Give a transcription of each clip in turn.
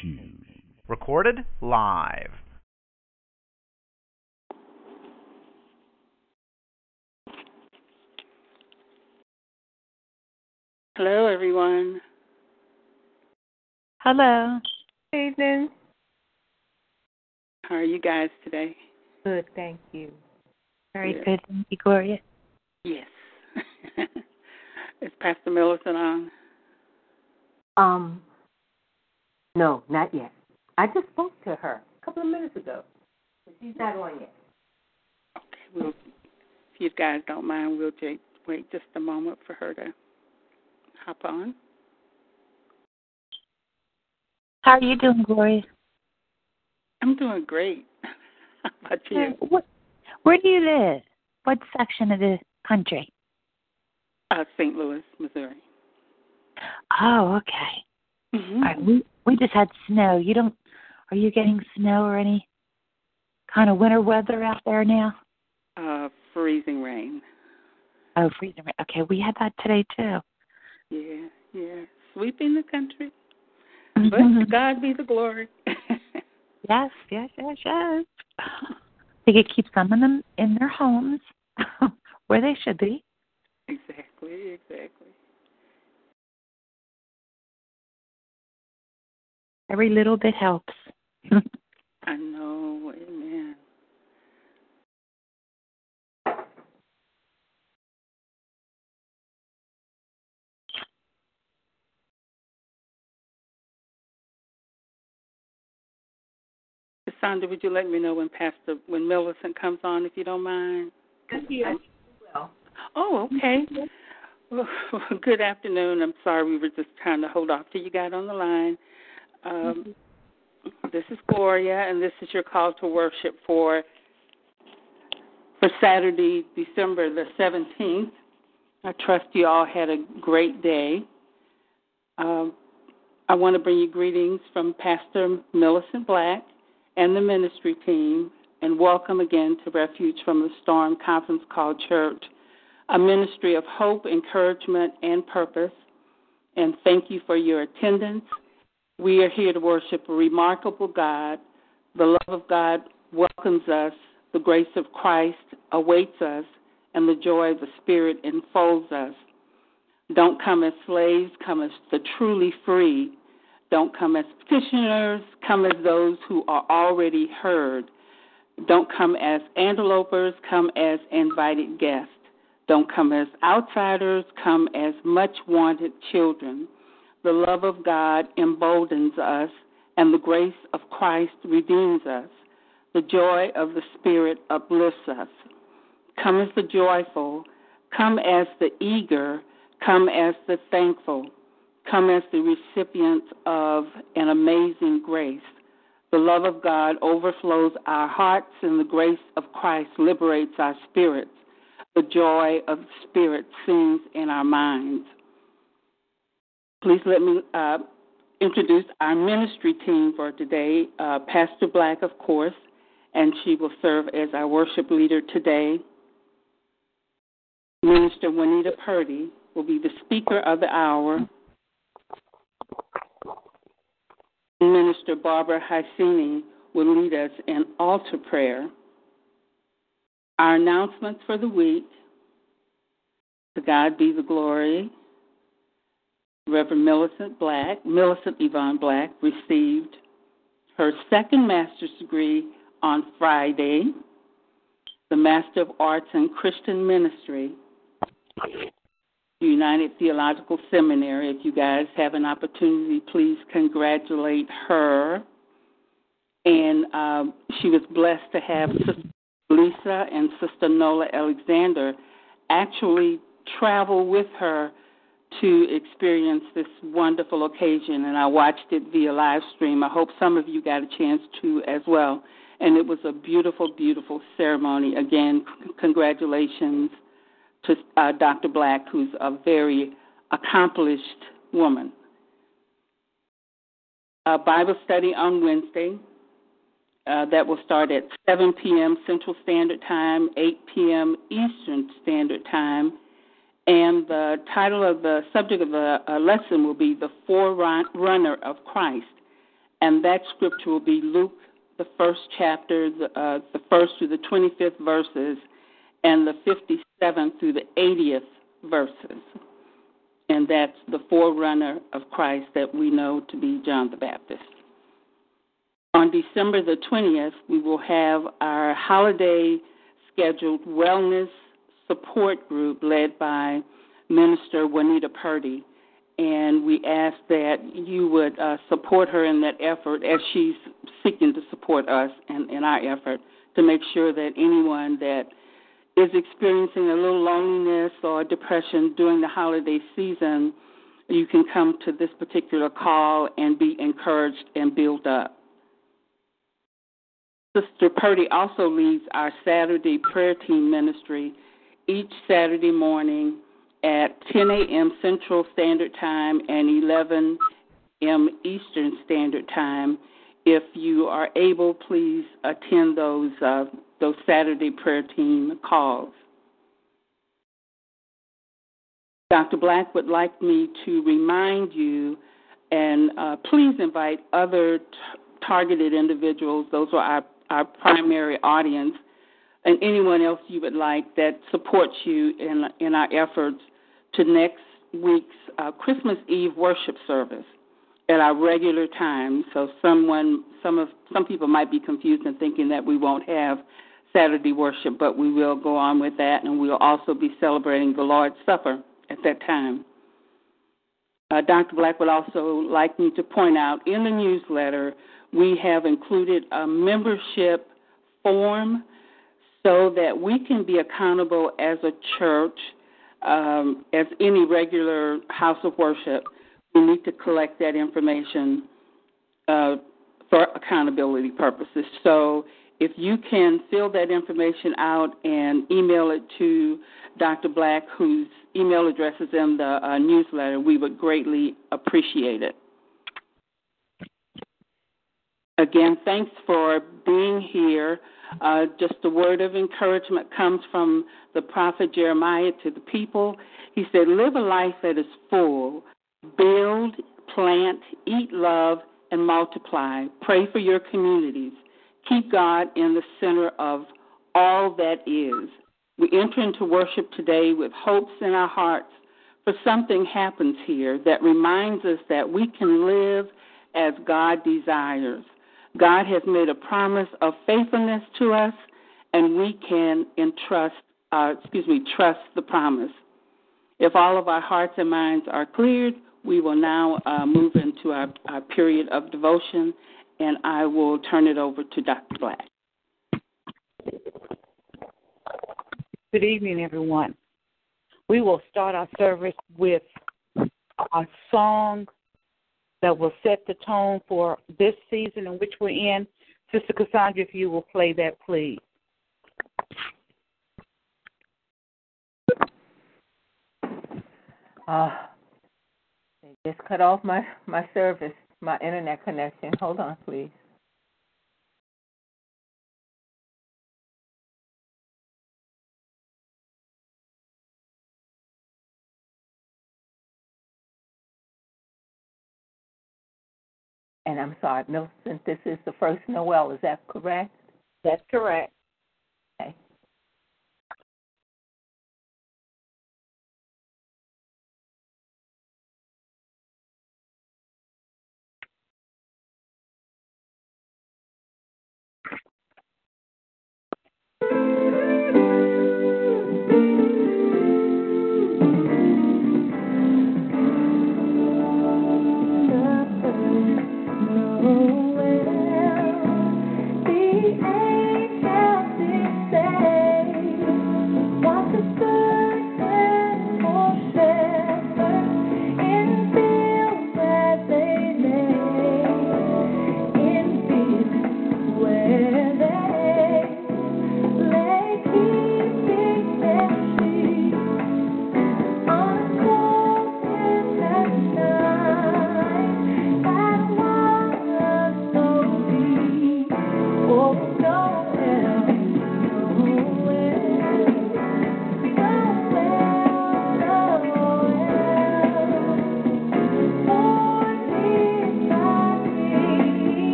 shoes. Recorded live. Hello, everyone. Hello. Evening. How are you guys today? Good, thank you. Very Good. good, thank you, Gloria. Yes. Is Pastor Millicent on? Um, no, not yet. I just spoke to her a couple of minutes ago. But she's not on yet. Okay. We'll, if you guys don't mind, we'll j- wait just a moment for her to hop on. How are you doing, Gloria? I'm doing great. How about you? What, where do you live? What section of the country? Uh, St. Louis, Missouri. Oh, okay. Mm-hmm. All right, we we just had snow. You don't? Are you getting snow or any kind of winter weather out there now? Uh, freezing rain. Oh, freezing. rain. Okay, we had that today too. Yeah, yeah. Sweeping the country. But to God be the glory. Yes, yes, yes, yes. They could keep some of them in their homes where they should be. exactly, exactly. Every little bit helps. I know, amen. Sandra, would you let me know when Pastor when Millicent comes on, if you don't mind? Yes, will. Oh, okay. Well, good afternoon. I'm sorry we were just trying to hold off till you got on the line. Um, this is Gloria, and this is your call to worship for for Saturday, December the 17th. I trust you all had a great day. Um, I want to bring you greetings from Pastor Millicent Black and the ministry team, and welcome again to Refuge from the Storm conference call church, a ministry of hope, encouragement, and purpose. And thank you for your attendance. We are here to worship a remarkable God. The love of God welcomes us, the grace of Christ awaits us, and the joy of the Spirit enfolds us. Don't come as slaves, come as the truly free. Don't come as petitioners, come as those who are already heard. Don't come as antelopers, come as invited guests. Don't come as outsiders, come as much wanted children. The love of God emboldens us, and the grace of Christ redeems us. The joy of the Spirit uplifts us. Come as the joyful, come as the eager, come as the thankful, come as the recipients of an amazing grace. The love of God overflows our hearts, and the grace of Christ liberates our spirits. The joy of the Spirit sings in our minds. Please let me uh, introduce our ministry team for today. Uh, Pastor Black, of course, and she will serve as our worship leader today. Minister Juanita Purdy will be the speaker of the hour. Minister Barbara Hysini will lead us in altar prayer. Our announcements for the week to God be the glory. Reverend Millicent Black, Millicent Yvonne Black, received her second master's degree on Friday, the Master of Arts in Christian Ministry, United Theological Seminary. If you guys have an opportunity, please congratulate her. And um, she was blessed to have Sister Lisa and Sister Nola Alexander actually travel with her to experience this wonderful occasion, and I watched it via live stream. I hope some of you got a chance to as well. And it was a beautiful, beautiful ceremony. Again, c- congratulations to uh, Dr. Black, who's a very accomplished woman. A Bible study on Wednesday. Uh, that will start at 7 p.m. Central Standard Time, 8 p.m. Eastern Standard Time. And the title of the subject of the uh, lesson will be The Forerunner of Christ. and that scripture will be Luke, the first chapter, the, uh, the first through the 25th verses, and the 57th through the 80th verses. And that's the forerunner of Christ that we know to be John the Baptist. On December the 20th, we will have our holiday scheduled wellness support group led by Minister Juanita Purdy. And we ask that you would uh, support her in that effort as she's seeking to support us in, in our effort to make sure that anyone that is experiencing a little loneliness or depression during the holiday season, you can come to this particular call and be encouraged and built up. Sister Purdy also leads our Saturday prayer team ministry each Saturday morning at 10 a.m. Central Standard Time and 11 a.m. Eastern Standard Time. If you are able, please attend those uh, those Saturday prayer team calls. Dr. Black would like me to remind you, and uh, please invite other t- targeted individuals. Those are our our primary audience, and anyone else you would like that supports you in in our efforts to next week's uh, Christmas Eve worship service at our regular time. So someone, some of some people might be confused and thinking that we won't have Saturday worship, but we will go on with that, and we'll also be celebrating the Lord's Supper at that time. Uh, Dr. Black would also like me to point out in the newsletter we have included a membership form so that we can be accountable as a church, um, as any regular house of worship. We need to collect that information uh, for accountability purposes. So if you can fill that information out and email it to Dr. Black, whose email address is in the uh, newsletter, we would greatly appreciate it. Again, thanks for being here. Uh, just a word of encouragement comes from the prophet Jeremiah to the people. He said, Live a life that is full, build, plant, eat love, and multiply. Pray for your communities. Keep God in the center of all that is. We enter into worship today with hopes in our hearts, for something happens here that reminds us that we can live as God desires. God has made a promise of faithfulness to us, and we can entrust, uh, excuse me, trust the promise. If all of our hearts and minds are cleared, we will now uh, move into our, our period of devotion, and I will turn it over to Dr. Black. Good evening, everyone. We will start our service with a song that will set the tone for this season in which we're in. Sister Cassandra, if you will play that, please. Uh, they just cut off my, my service, my internet connection. Hold on, please. And I'm sorry, Millicent, this is the first Noel, is that correct? That's correct. Okay.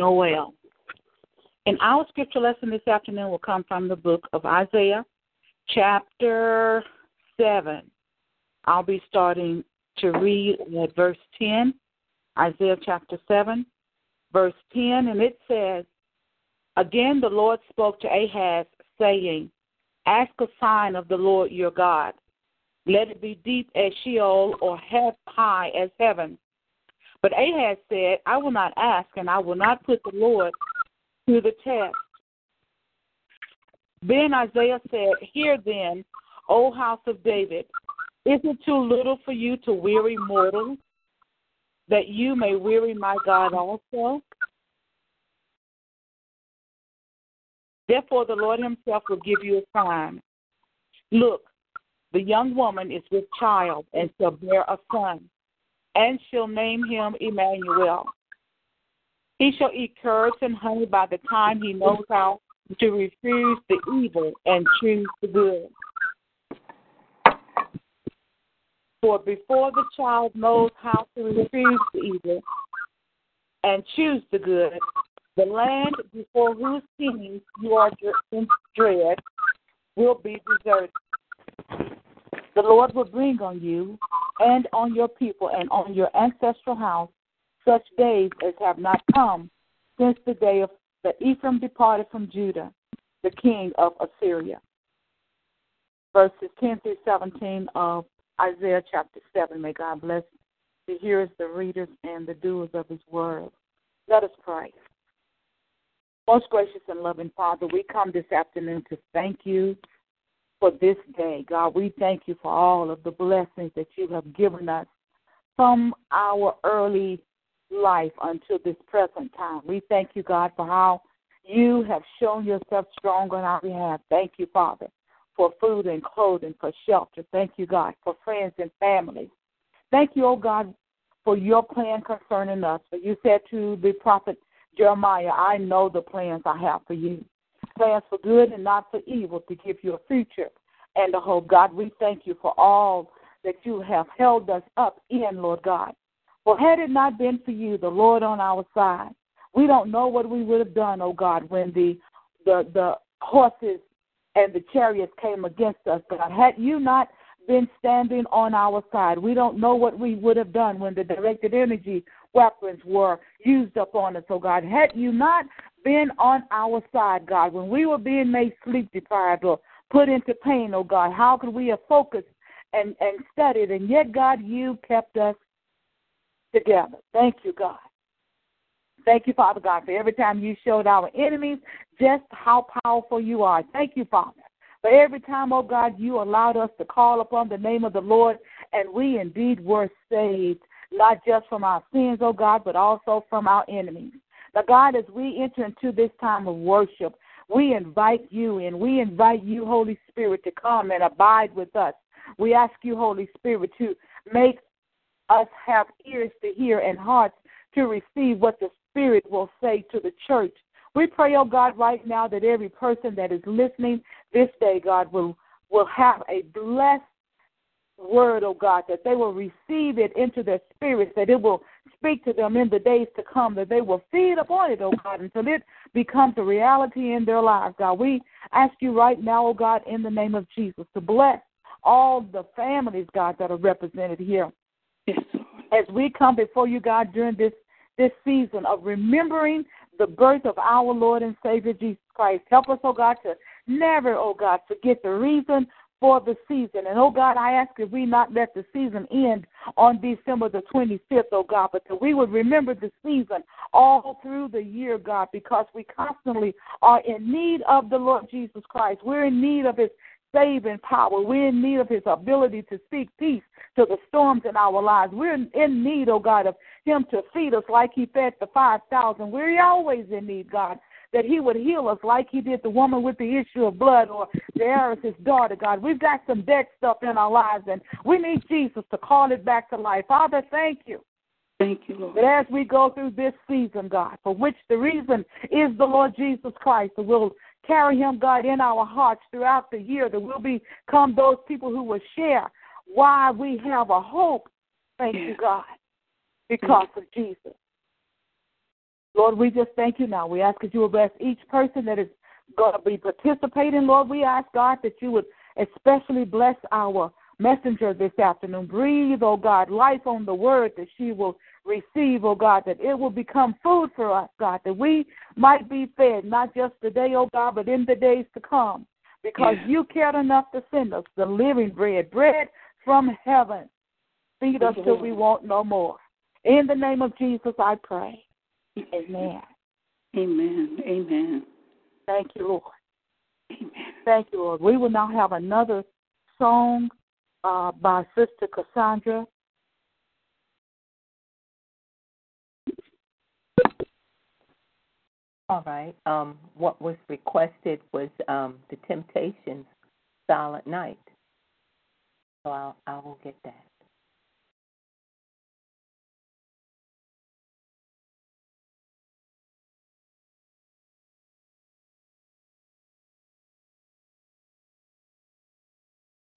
Noel. And our scripture lesson this afternoon will come from the book of Isaiah, chapter 7. I'll be starting to read at verse 10, Isaiah chapter 7, verse 10, and it says, Again the Lord spoke to Ahaz, saying, Ask a sign of the Lord your God. Let it be deep as Sheol or half high as heaven. But Ahaz said, I will not ask, and I will not put the Lord to the test. Then Isaiah said, Hear then, O house of David, is it too little for you to weary mortals, that you may weary my God also? Therefore, the Lord Himself will give you a sign. Look, the young woman is with child and shall bear a son, and shall name him Emmanuel. He shall eat curds and honey by the time he knows how to refuse the evil and choose the good. For before the child knows how to refuse the evil and choose the good, the land before whose kings you are in dread will be deserted. The Lord will bring on you and on your people and on your ancestral house such days as have not come since the day of that Ephraim departed from Judah, the king of Assyria. Verses 10 through 17 of Isaiah chapter 7. May God bless the hearers, the readers, and the doers of his word. Let us pray. Most gracious and loving Father, we come this afternoon to thank you for this day. God, we thank you for all of the blessings that you have given us from our early life until this present time. We thank you, God, for how you have shown yourself strong on our behalf. Thank you, Father, for food and clothing, for shelter. Thank you, God, for friends and family. Thank you, oh God, for your plan concerning us. For you said to the prophet Jeremiah, I know the plans I have for you. Plans for good and not for evil to give you a future and a hope. God, we thank you for all that you have held us up in, Lord God. For had it not been for you, the Lord on our side, we don't know what we would have done, oh God, when the the the horses and the chariots came against us, God. Had you not been standing on our side, we don't know what we would have done when the directed energy weapons were used upon us, oh God. Had you not been on our side, God, when we were being made sleep deprived or put into pain, oh God, how could we have focused and, and studied? And yet, God, you kept us together. Thank you, God. Thank you, Father God, for every time you showed our enemies just how powerful you are. Thank you, Father. For every time, oh God, you allowed us to call upon the name of the Lord, and we indeed were saved, not just from our sins, oh God, but also from our enemies. Now, God, as we enter into this time of worship, we invite you and we invite you, Holy Spirit, to come and abide with us. We ask you, Holy Spirit, to make us have ears to hear and hearts to receive what the Spirit will say to the church. We pray, oh God, right now that every person that is listening this day, God, will, will have a blessed word, oh God, that they will receive it into their spirits, that it will speak to them in the days to come, that they will feed upon it, oh God, until it becomes a reality in their lives, God. We ask you right now, oh God, in the name of Jesus, to bless all the families, God, that are represented here. Yes, As we come before you, God, during this this season of remembering the birth of our Lord and Savior Jesus Christ. Help us, oh God, to never, oh God, forget the reason for the season. And oh God, I ask that we not let the season end on December the 25th, oh God, but that we would remember the season all through the year, God, because we constantly are in need of the Lord Jesus Christ. We're in need of His saving power. We're in need of His ability to speak peace to the storms in our lives. We're in need, oh God, of Him to feed us like He fed the 5,000. We're always in need, God, that He would heal us like He did the woman with the issue of blood or the Jairus' daughter, God. We've got some dead stuff in our lives, and we need Jesus to call it back to life. Father, thank you. Thank you, Lord. But as we go through this season, God, for which the reason is the Lord Jesus Christ, that we'll carry him, God, in our hearts throughout the year, that we'll become those people who will share why we have a hope. Thank you, God, because of Jesus. Lord, we just thank you now. We ask that you will bless each person that is going to be participating. Lord, we ask, God, that you would especially bless our messenger this afternoon. Breathe, oh God, life on the word that she will receive, oh God, that it will become food for us, God, that we might be fed, not just today, oh God, but in the days to come. Because yeah. you cared enough to send us the living bread, bread from heaven. Feed us till we want no more. In the name of Jesus, I pray. Amen. Amen. Amen. Thank you, Lord. Amen. Thank you, Lord. We will now have another song uh, by Sister Cassandra. All right. Um, what was requested was um, the Temptations, Silent Night. So I'll, I will get that.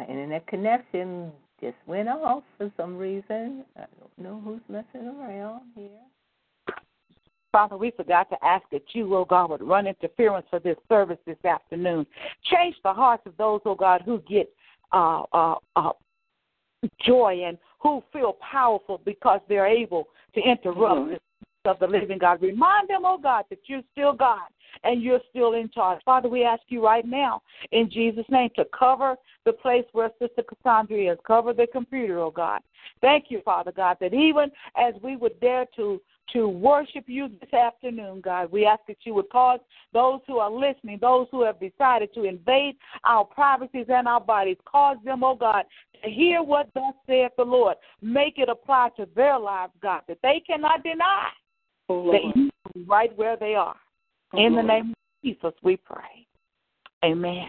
My internet connection just went off for some reason. I don't know who's messing around here. Father, we forgot to ask that you, oh God, would run interference for this service this afternoon. Change the hearts of those, oh God, who get uh, uh, uh, joy and who feel powerful because they're able to interrupt mm-hmm. the of the living God. Remind them, oh God, that you're still God and you're still in charge. Father, we ask you right now in Jesus' name to cover the place where Sister Cassandra is, cover the computer, oh God. Thank you, Father God, that even as we would dare to to worship you this afternoon, God. We ask that you would cause those who are listening, those who have decided to invade our privacies and our bodies, cause them, oh God, to hear what thus saith the Lord. Make it apply to their lives, God, that they cannot deny oh, that you are right where they are. Oh, In the name of Jesus, we pray. Amen.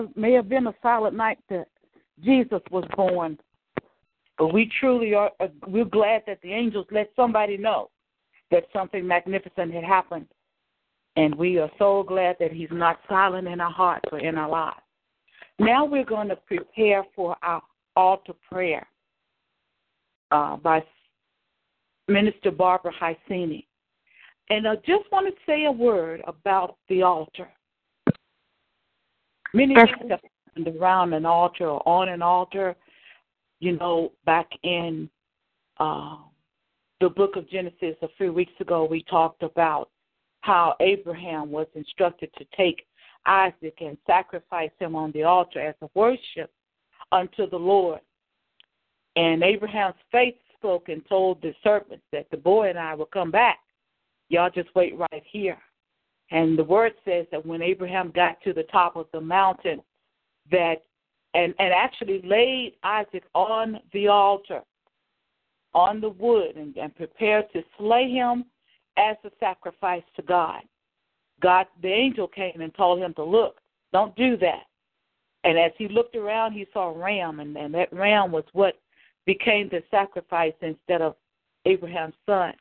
Was may have been a solid night that Jesus was born, but we truly are uh, we're glad that the angels let somebody know that something magnificent had happened, and we are so glad that He's not silent in our hearts or in our lives. Now we're going to prepare for our altar prayer uh, by Minister Barbara Hysini. And I just want to say a word about the altar. Many things have happened around an altar or on an altar. You know, back in uh, the book of Genesis a few weeks ago, we talked about how Abraham was instructed to take Isaac and sacrifice him on the altar as a worship unto the Lord. And Abraham's faith spoke and told the serpent that the boy and I will come back Y'all just wait right here. And the word says that when Abraham got to the top of the mountain, that and, and actually laid Isaac on the altar, on the wood, and, and prepared to slay him as a sacrifice to God. God, the angel came and told him to look, don't do that. And as he looked around, he saw a ram, and, and that ram was what became the sacrifice instead of Abraham's son.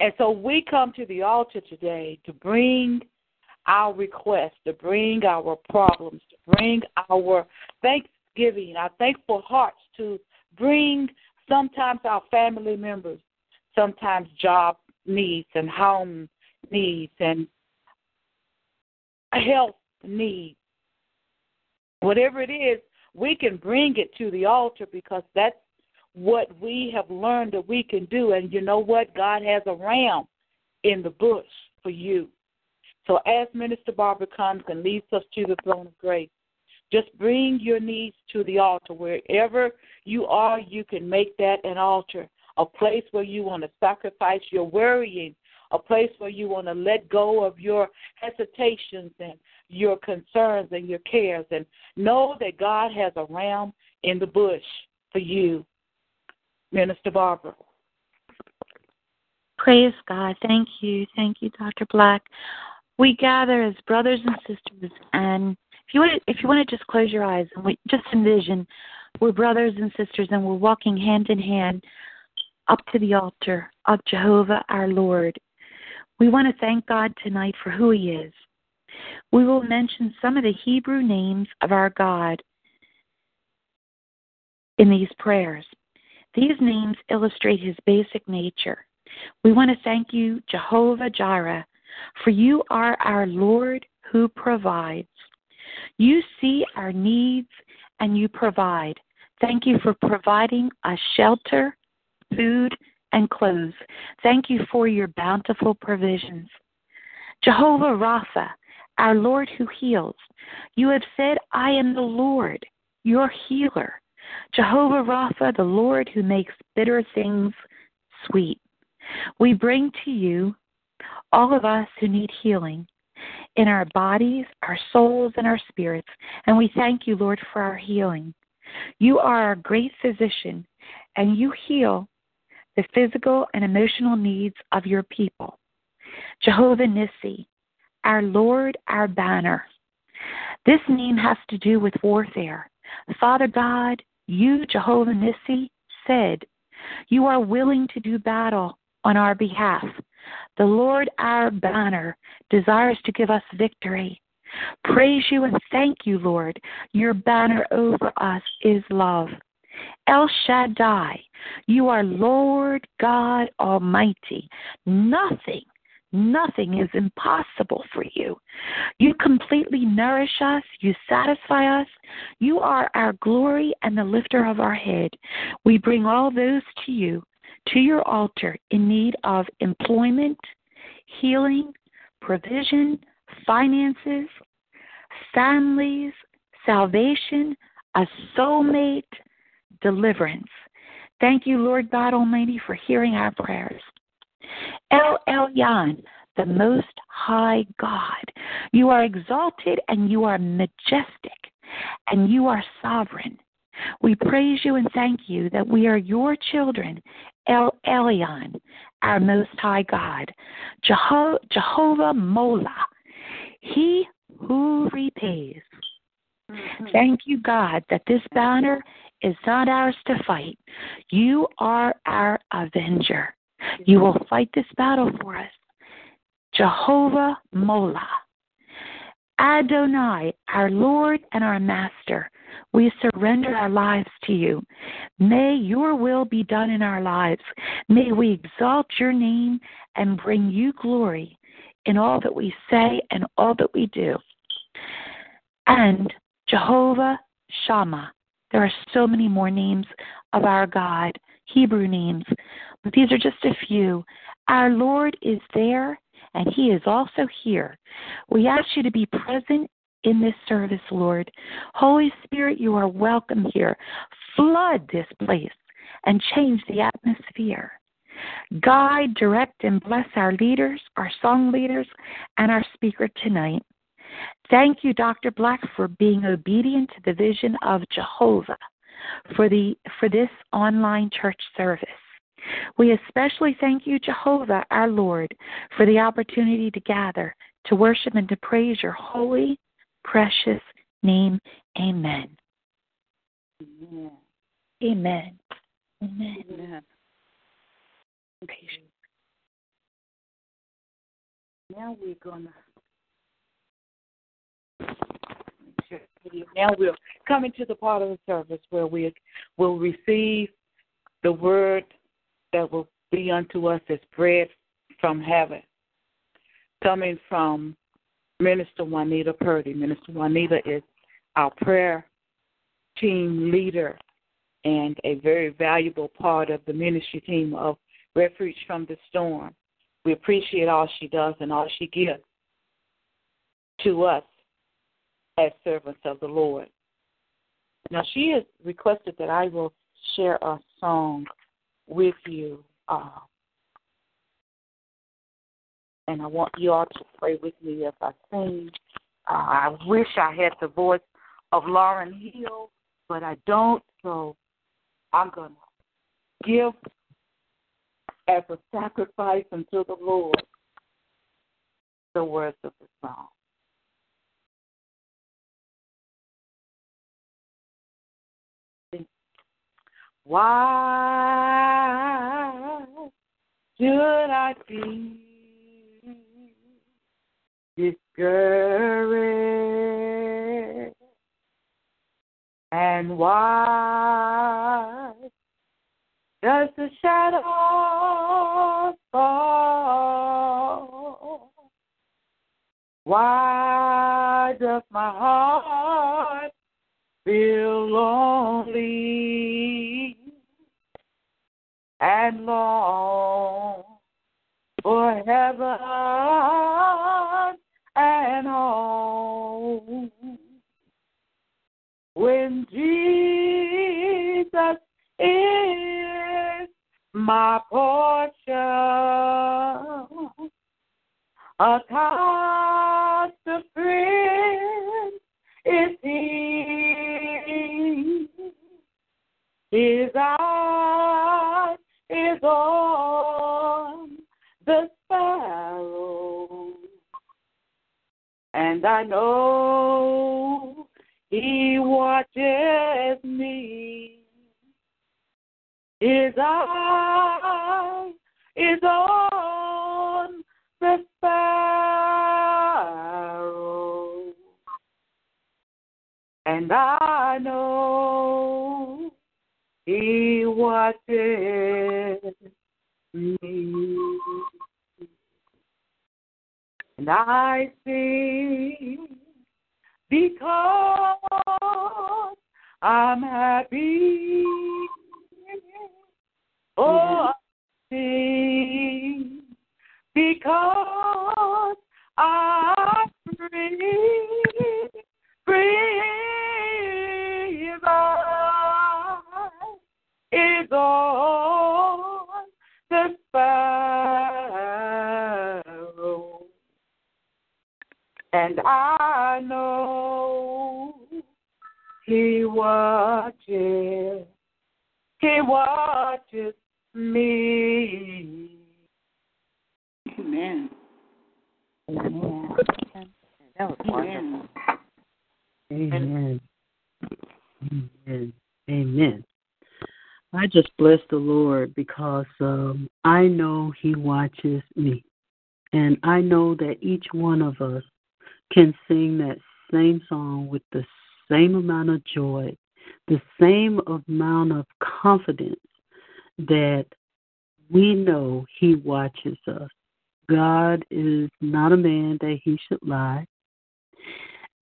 And so we come to the altar today to bring our requests, to bring our problems, to bring our thanksgiving, our thankful hearts, to bring sometimes our family members, sometimes job needs and home needs and health needs. Whatever it is, we can bring it to the altar because that's what we have learned that we can do. And you know what? God has a ram in the bush for you. So as Minister Barbara comes and leads us to the throne of grace, just bring your needs to the altar. Wherever you are, you can make that an altar, a place where you want to sacrifice your worrying, a place where you want to let go of your hesitations and your concerns and your cares, and know that God has a ram in the bush for you. Minister Barbara. Praise God. Thank you. Thank you, Dr. Black. We gather as brothers and sisters and if you want to, if you want to just close your eyes and we just envision we're brothers and sisters and we're walking hand in hand up to the altar of Jehovah our Lord. We want to thank God tonight for who he is. We will mention some of the Hebrew names of our God in these prayers. These names illustrate his basic nature. We want to thank you, Jehovah Jireh, for you are our Lord who provides. You see our needs and you provide. Thank you for providing us shelter, food, and clothes. Thank you for your bountiful provisions. Jehovah Rapha, our Lord who heals. You have said, I am the Lord, your healer. Jehovah Rapha, the Lord who makes bitter things sweet. We bring to you all of us who need healing in our bodies, our souls, and our spirits, and we thank you, Lord, for our healing. You are our great physician, and you heal the physical and emotional needs of your people. Jehovah Nissi, our Lord, our banner. This name has to do with warfare. Father God, you, Jehovah Nissi, said, You are willing to do battle on our behalf. The Lord our banner desires to give us victory. Praise you and thank you, Lord. Your banner over us is love. El Shaddai, you are Lord God Almighty. Nothing, nothing is impossible for you. You completely nourish us, you satisfy us. You are our glory and the lifter of our head. We bring all those to you, to your altar, in need of employment, healing, provision, finances, families, salvation, a soulmate, deliverance. Thank you, Lord God Almighty, for hearing our prayers. El Elyon, the Most High God, you are exalted and you are majestic and you are sovereign. We praise you and thank you that we are your children, El Elyon, our Most High God, Jeho- Jehovah Mola, He who repays. Mm-hmm. Thank you, God, that this banner is not ours to fight. You are our avenger. You will fight this battle for us. Jehovah Mola. Adonai, our Lord and our Master, we surrender our lives to you. May your will be done in our lives. May we exalt your name and bring you glory in all that we say and all that we do. And Jehovah Shammah, there are so many more names of our God, Hebrew names, these are just a few. Our Lord is there, and He is also here. We ask you to be present in this service, Lord. Holy Spirit, you are welcome here. Flood this place and change the atmosphere. Guide, direct, and bless our leaders, our song leaders, and our speaker tonight. Thank you, Dr. Black, for being obedient to the vision of Jehovah for the for this online church service. We especially thank you, Jehovah, our Lord, for the opportunity to gather, to worship and to praise your holy, precious name. Amen. Amen. Amen. Amen. Amen. Now we're gonna now we're coming to the part of the service where we will receive the word that will be unto us as bread from heaven, coming from Minister Juanita Purdy. Minister Juanita is our prayer team leader and a very valuable part of the ministry team of Refuge from the Storm. We appreciate all she does and all she gives to us as servants of the Lord. Now, she has requested that I will share a song with you. And I want you all to pray with me as I sing. Uh, I wish I had the voice of Lauryn Hill, but I don't, so I'm going to give as a sacrifice unto the Lord the words of the song. Why should I be discouraged? And why does the shadow fall? Why does my heart feel lonely and long for heaven and home. When Jesus is my portion, a constant friend is He. His eye is on the sparrow, and I know he watches me. His eye is on the sparrow, and I know he watches. And I sing because I'm happy. Oh, I sing because I'm free, free is on the sparrow, and I know He watches, He watches me. Amen. Amen. That was wonderful. Amen. Amen. Amen. I just bless the Lord because um, I know He watches me. And I know that each one of us can sing that same song with the same amount of joy, the same amount of confidence that we know He watches us. God is not a man that He should lie,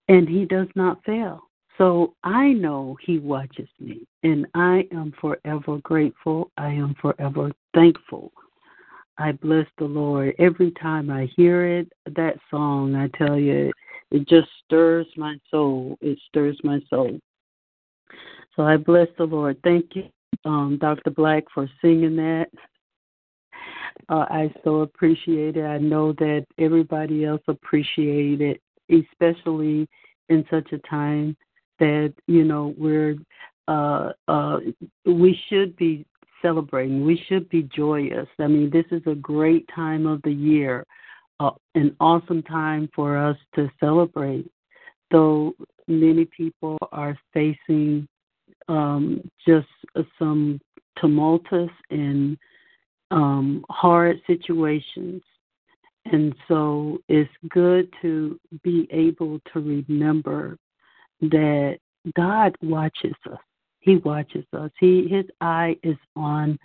and He does not fail. So I know He watches me, and I am forever grateful. I am forever thankful. I bless the Lord. Every time I hear it, that song, I tell you, it just stirs my soul. It stirs my soul. So I bless the Lord. Thank you, um, Dr. Black, for singing that. Uh, I so appreciate it. I know that everybody else appreciate it, especially in such a time that you know we're uh, uh, we should be celebrating. We should be joyous. I mean, this is a great time of the year, uh, an awesome time for us to celebrate. Though many people are facing um, just some tumultuous and um, hard situations. And so it's good to be able to remember that God watches us. He watches us. He his eye is on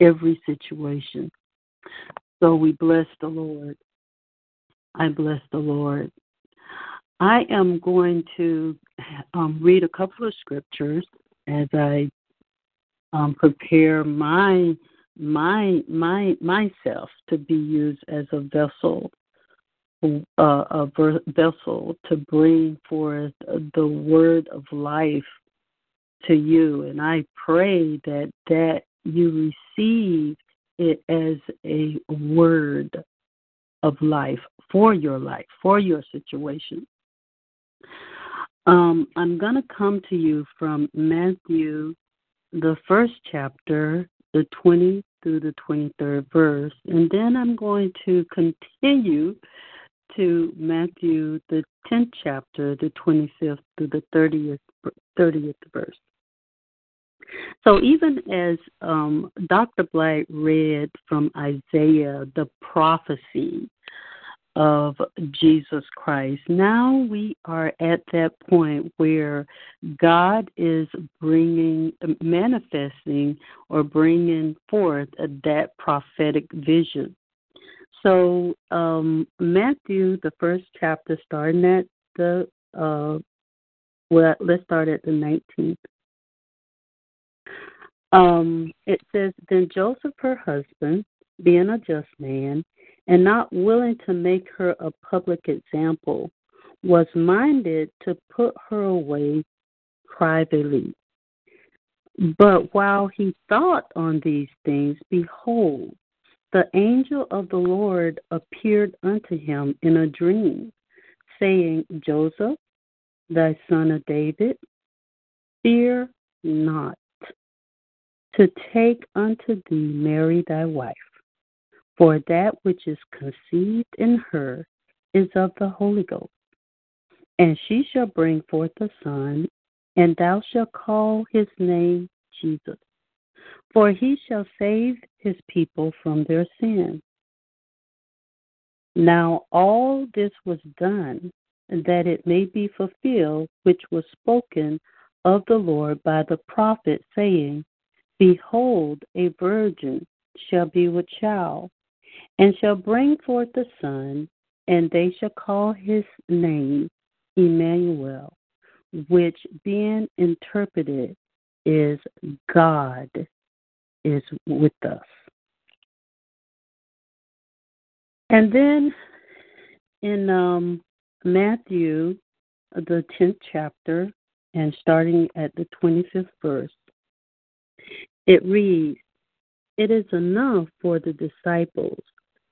every situation. So we bless the Lord. I bless the Lord. I am going to um, read a couple of scriptures as I um, prepare my my my myself to be used as a vessel uh, a vessel to bring forth the word of life to you and i pray that that you receive it as a word of life for your life for your situation um, i'm going to come to you from matthew the first chapter the 20 through the 23rd verse. And then I'm going to continue to Matthew, the 10th chapter, the 25th through the 30th, 30th verse. So even as um, Dr. Black read from Isaiah the prophecy of Jesus Christ. Now we are at that point where God is bringing, manifesting, or bringing forth that prophetic vision. So, um, Matthew, the first chapter, starting at the, uh, well, let's start at the 19th. Um, it says, Then Joseph, her husband, being a just man, and not willing to make her a public example, was minded to put her away privately. But while he thought on these things, behold, the angel of the Lord appeared unto him in a dream, saying, Joseph, thy son of David, fear not to take unto thee Mary thy wife for that which is conceived in her is of the Holy Ghost. And she shall bring forth a son, and thou shalt call his name Jesus, for he shall save his people from their sins. Now all this was done that it may be fulfilled which was spoken of the Lord by the prophet, saying, Behold, a virgin shall be with child, and shall bring forth a son, and they shall call his name Emmanuel, which being interpreted is God is with us. And then in um, Matthew, the 10th chapter, and starting at the 25th verse, it reads, It is enough for the disciples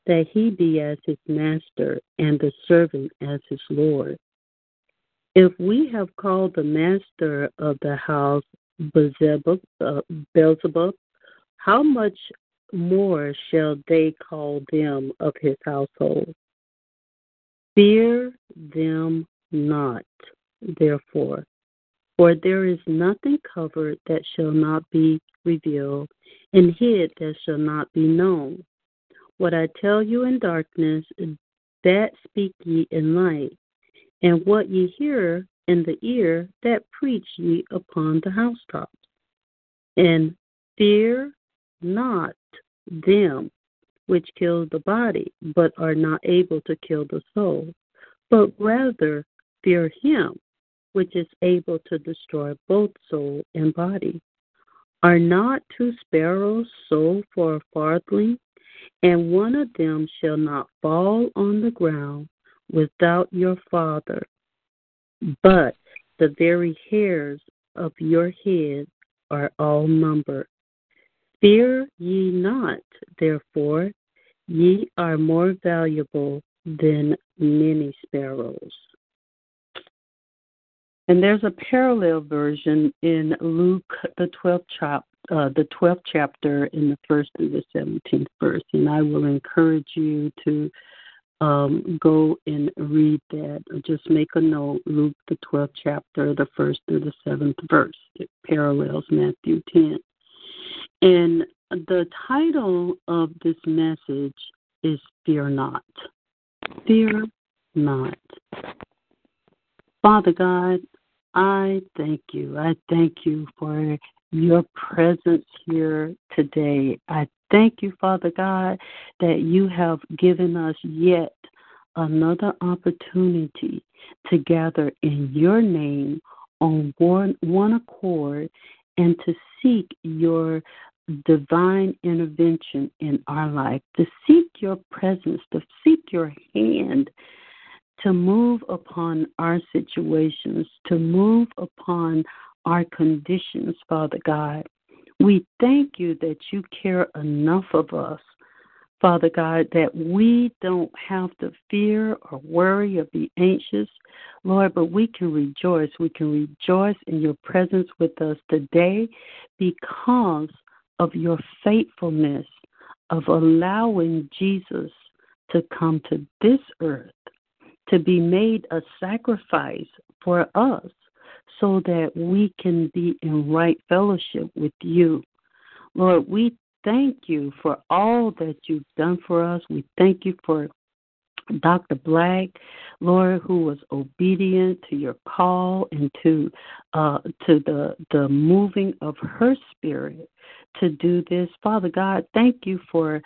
that he be as his master and the servant as his Lord. If we have called the master of the house Beelzebub, uh, Beelzebub how much more shall they call them of his household? Fear them not, therefore, for there is nothing covered that shall not be revealed, and hid that shall not be known. What I tell you in darkness, that speak ye in light, and what ye hear in the ear, that preach ye upon the housetops. And fear not them which kill the body, but are not able to kill the soul, but rather fear him which is able to destroy both soul and body. Are not two sparrows sold for a farthing, and one of them shall not fall on the ground without your Father? But the very hairs of your head are all numbered. Fear ye not, therefore, ye are more valuable than many sparrows. And there's a parallel version in Luke, the 12th, chap- uh, the 12th chapter, in the first through the 17th verse. And I will encourage you to um, go and read that. Just make a note Luke, the 12th chapter, the first through the seventh verse. It parallels Matthew 10. And the title of this message is Fear Not. Fear Not. Father God, I thank you. I thank you for your presence here today. I thank you, Father God, that you have given us yet another opportunity to gather in your name on one, one accord and to seek your divine intervention in our life, to seek your presence, to seek your hand, to move upon our situations, to move upon our conditions, Father God. We thank you that you care enough of us, Father God, that we don't have to fear or worry or be anxious, Lord, but we can rejoice. We can rejoice in your presence with us today because of your faithfulness of allowing Jesus to come to this earth to be made a sacrifice for us so that we can be in right fellowship with you. Lord, we thank you for all that you've done for us. We thank you for Dr. Black, Lord, who was obedient to your call and to uh, to the the moving of her spirit to do this. Father God, thank you for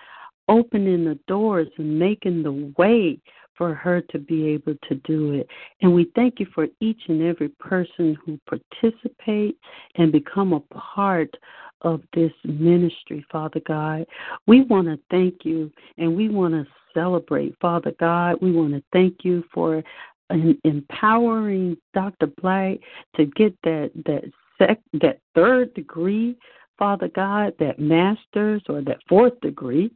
opening the doors and making the way for her to be able to do it. And we thank you for each and every person who participates and become a part of this ministry, Father God. We want to thank you and we want to celebrate, Father God. We want to thank you for empowering Dr. Black to get that that sec, that third degree Father God, that master's or that fourth degree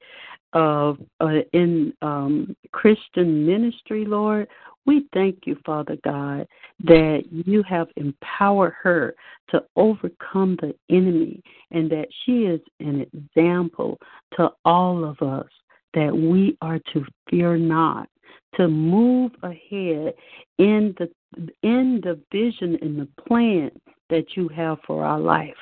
of uh, in um, Christian ministry, Lord, we thank you, Father God, that you have empowered her to overcome the enemy and that she is an example to all of us that we are to fear not, to move ahead in the in the vision and the plan that you have for our life.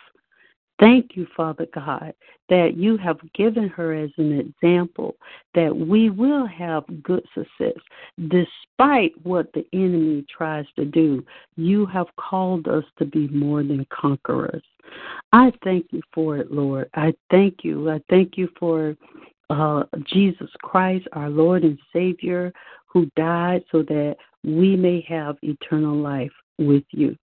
Thank you, Father God, that you have given her as an example that we will have good success despite what the enemy tries to do. You have called us to be more than conquerors. I thank you for it, Lord. I thank you. I thank you for uh, Jesus Christ, our Lord and Savior, who died so that we may have eternal life with you.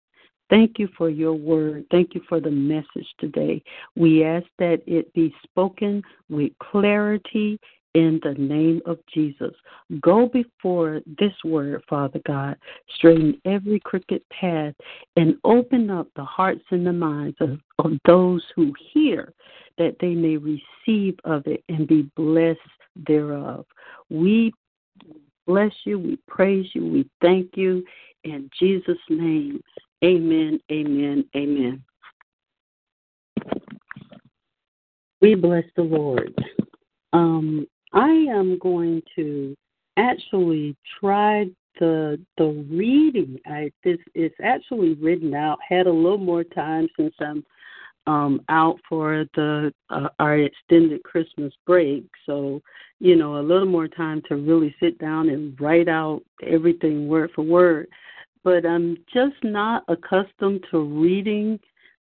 Thank you for your word. Thank you for the message today. We ask that it be spoken with clarity in the name of Jesus. Go before this word, Father God. Straighten every crooked path and open up the hearts and the minds of, of those who hear that they may receive of it and be blessed thereof. We bless you. We praise you. We thank you. In Jesus' name, amen, amen, amen. We bless the Lord. Um, I am going to actually try the the reading. I this is actually written out. Had a little more time since I'm um, out for the uh, our extended Christmas break, so you know a little more time to really sit down and write out everything word for word. But I'm just not accustomed to reading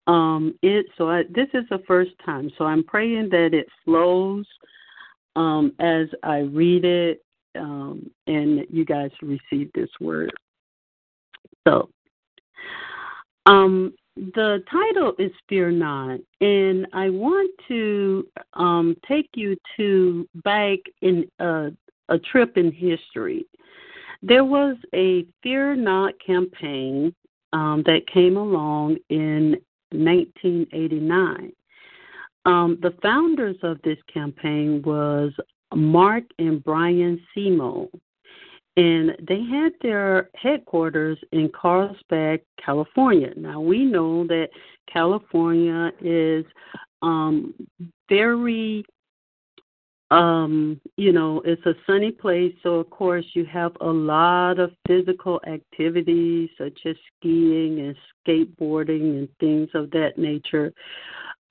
um, it, so I, this is the first time. So I'm praying that it flows um, as I read it, um, and you guys receive this word. So, um, the title is Fear Not, and I want to um, take you to back in a, a trip in history. There was a Fear Not campaign um, that came along in 1989. Um, the founders of this campaign was Mark and Brian Simo, and they had their headquarters in Carlsbad, California. Now we know that California is um, very um, you know, it's a sunny place, so of course you have a lot of physical activities such as skiing and skateboarding and things of that nature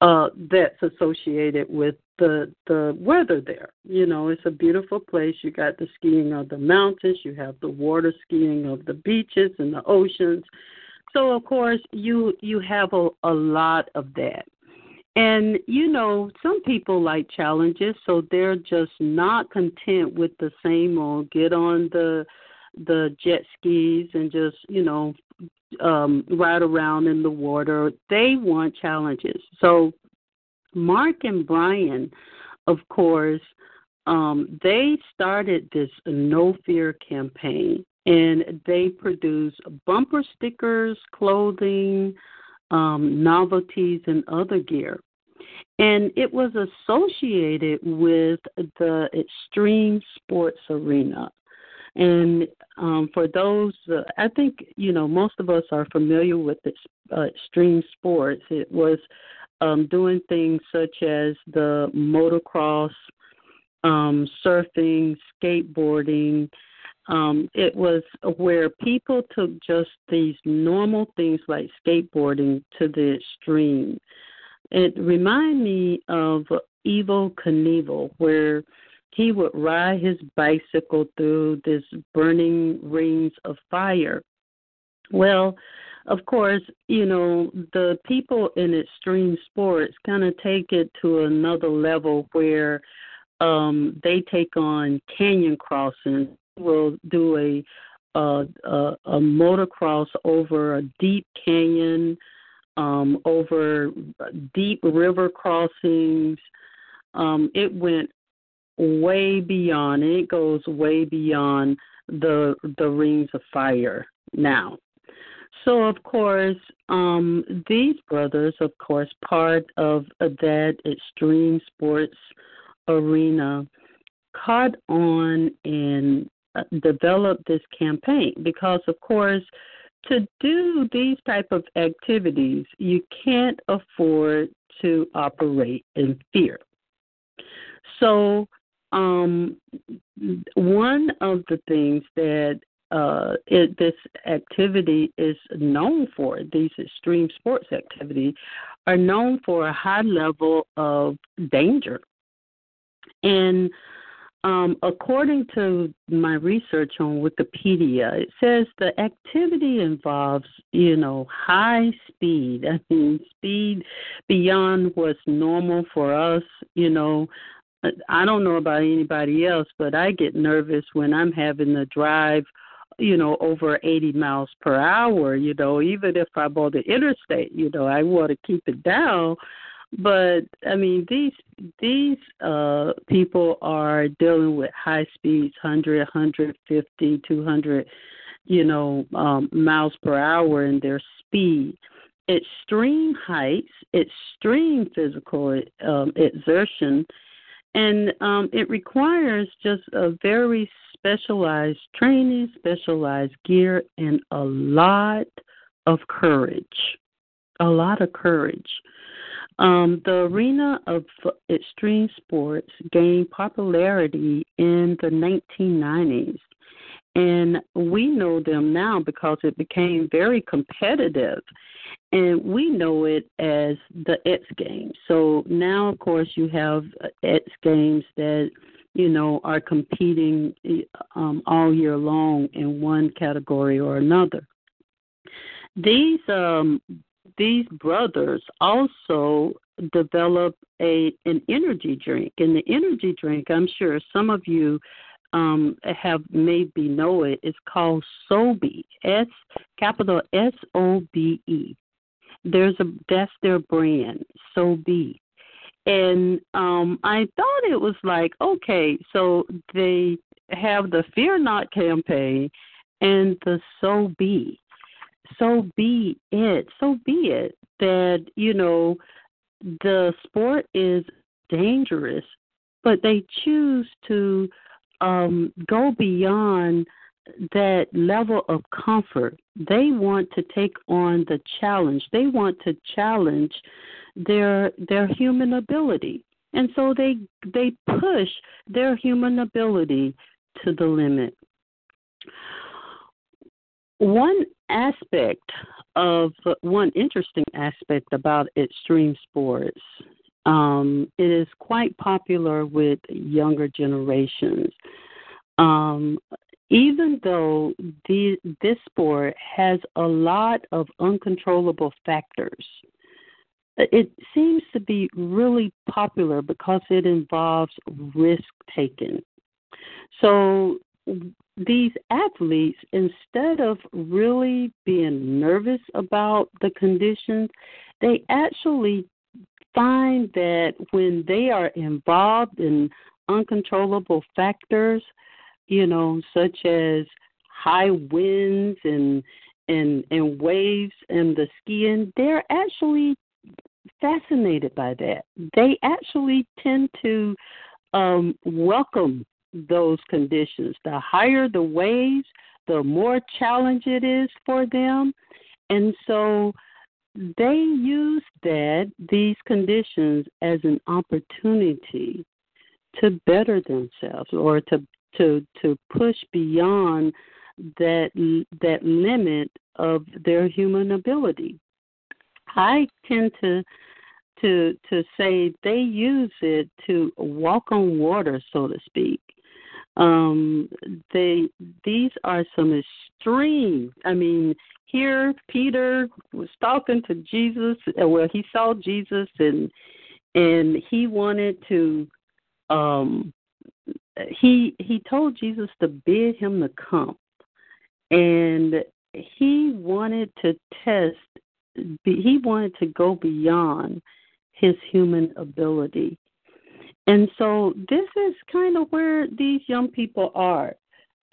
uh, that's associated with the the weather there. You know, it's a beautiful place. You got the skiing of the mountains, you have the water skiing of the beaches and the oceans. So of course you you have a, a lot of that. And you know, some people like challenges, so they're just not content with the same old get on the the jet skis and just, you know, um, ride around in the water. They want challenges. So Mark and Brian, of course, um, they started this no fear campaign and they produce bumper stickers, clothing, um, novelties, and other gear. And it was associated with the extreme sports arena. And um, for those, uh, I think you know most of us are familiar with this, uh, extreme sports. It was um, doing things such as the motocross, um, surfing, skateboarding. Um, it was where people took just these normal things like skateboarding to the extreme. It reminded me of Evel Knievel, where he would ride his bicycle through this burning rings of fire. Well, of course, you know, the people in extreme sports kind of take it to another level where um they take on canyon crossing. Will do a a, a, a motocross over a deep canyon, um, over deep river crossings. Um, it went way beyond, and it goes way beyond the the rings of fire now. So of course, um, these brothers, of course, part of that extreme sports arena, caught on and uh, developed this campaign because, of course, to do these type of activities, you can't afford to operate in fear. So um, one of the things that uh, it, this activity is known for. These extreme sports activities are known for a high level of danger. And um, according to my research on Wikipedia, it says the activity involves, you know, high speed. I mean, speed beyond what's normal for us. You know, I don't know about anybody else, but I get nervous when I'm having to drive, you know, over 80 miles per hour. You know, even if I'm on the interstate, you know, I want to keep it down but I mean, these these uh, people are dealing with high speeds, 100, 150, 200, you know, um, miles per hour in their speed. Extreme heights, extreme physical um, exertion, and um, it requires just a very specialized training, specialized gear, and a lot of courage. A lot of courage. Um, the arena of extreme sports gained popularity in the 1990s, and we know them now because it became very competitive. And we know it as the X Games. So now, of course, you have X Games that you know are competing um, all year long in one category or another. These um, these brothers also develop a an energy drink, and the energy drink, I'm sure some of you um, have maybe know it. It's called Sobe, S capital S O B E. There's a that's their brand, Sobe. And um, I thought it was like, okay, so they have the Fear Not campaign and the So Be so be it. So be it that, you know, the sport is dangerous, but they choose to um, go beyond that level of comfort. They want to take on the challenge. They want to challenge their their human ability. And so they they push their human ability to the limit. One aspect of one interesting aspect about extreme sports, um, it is quite popular with younger generations. Um, even though the, this sport has a lot of uncontrollable factors, it seems to be really popular because it involves risk taking. So these athletes, instead of really being nervous about the conditions, they actually find that when they are involved in uncontrollable factors, you know, such as high winds and and and waves and the skiing, they're actually fascinated by that. They actually tend to um, welcome those conditions. The higher the waves, the more challenge it is for them. And so they use that, these conditions, as an opportunity to better themselves or to to to push beyond that that limit of their human ability. I tend to to to say they use it to walk on water, so to speak. Um, they these are some extreme. I mean, here Peter was talking to Jesus. Uh, well, he saw Jesus and and he wanted to. Um, he he told Jesus to bid him to come, and he wanted to test. He wanted to go beyond his human ability and so this is kind of where these young people are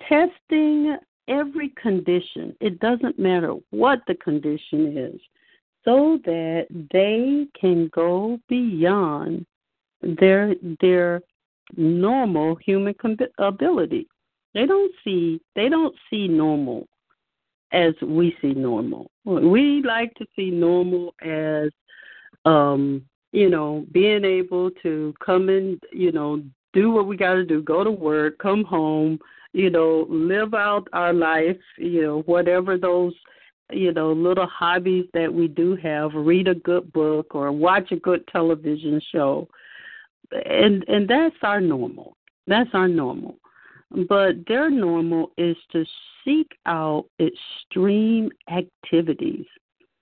testing every condition. It doesn't matter what the condition is, so that they can go beyond their their normal human ability. They don't see they don't see normal as we see normal. We like to see normal as um you know, being able to come and, you know, do what we got to do, go to work, come home, you know, live out our life, you know, whatever those you know, little hobbies that we do have, read a good book or watch a good television show. And and that's our normal. That's our normal. But their normal is to seek out extreme activities.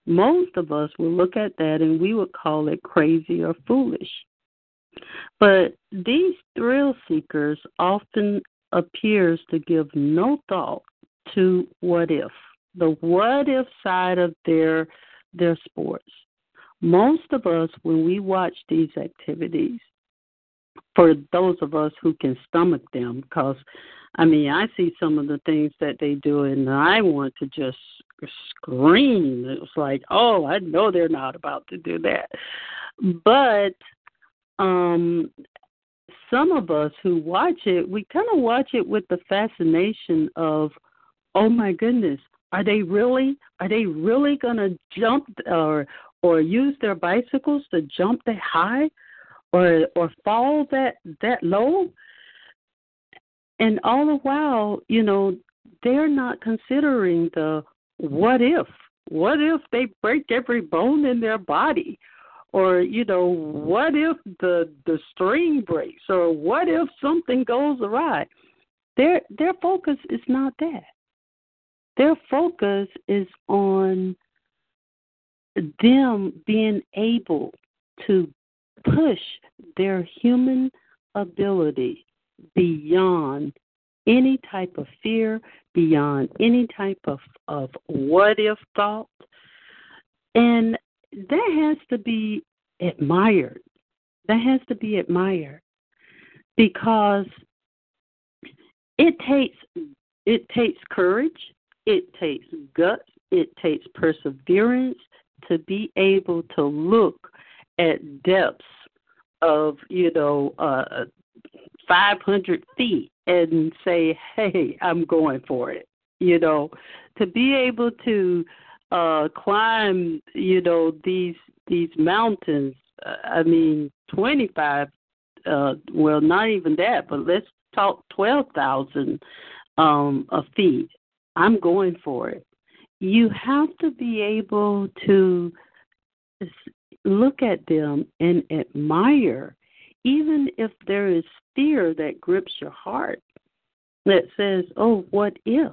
Most of us will look at that and we would call it crazy or foolish. But these thrill seekers often appears to give no thought to what if, the what if side of their their sports. Most of us when we watch these activities, for those of us who can stomach them, because I mean I see some of the things that they do and I want to just scream. It's like, oh, I know they're not about to do that. But um some of us who watch it, we kind of watch it with the fascination of, oh my goodness, are they really are they really going to jump or or use their bicycles to jump that high or or fall that that low? And all the while, you know, they're not considering the what if. What if they break every bone in their body? or you know what if the the string breaks or what if something goes awry their their focus is not that their focus is on them being able to push their human ability beyond any type of fear, beyond any type of, of what if thought. And that has to be admired. That has to be admired because it takes it takes courage, it takes guts, it takes perseverance to be able to look at depths of you know uh 500 feet and say hey i'm going for it. You know to be able to uh climb you know these these mountains uh, i mean 25 uh well not even that but let's talk 12,000 um a feet. I'm going for it. You have to be able to look at them and admire even if there is fear that grips your heart that says oh what if?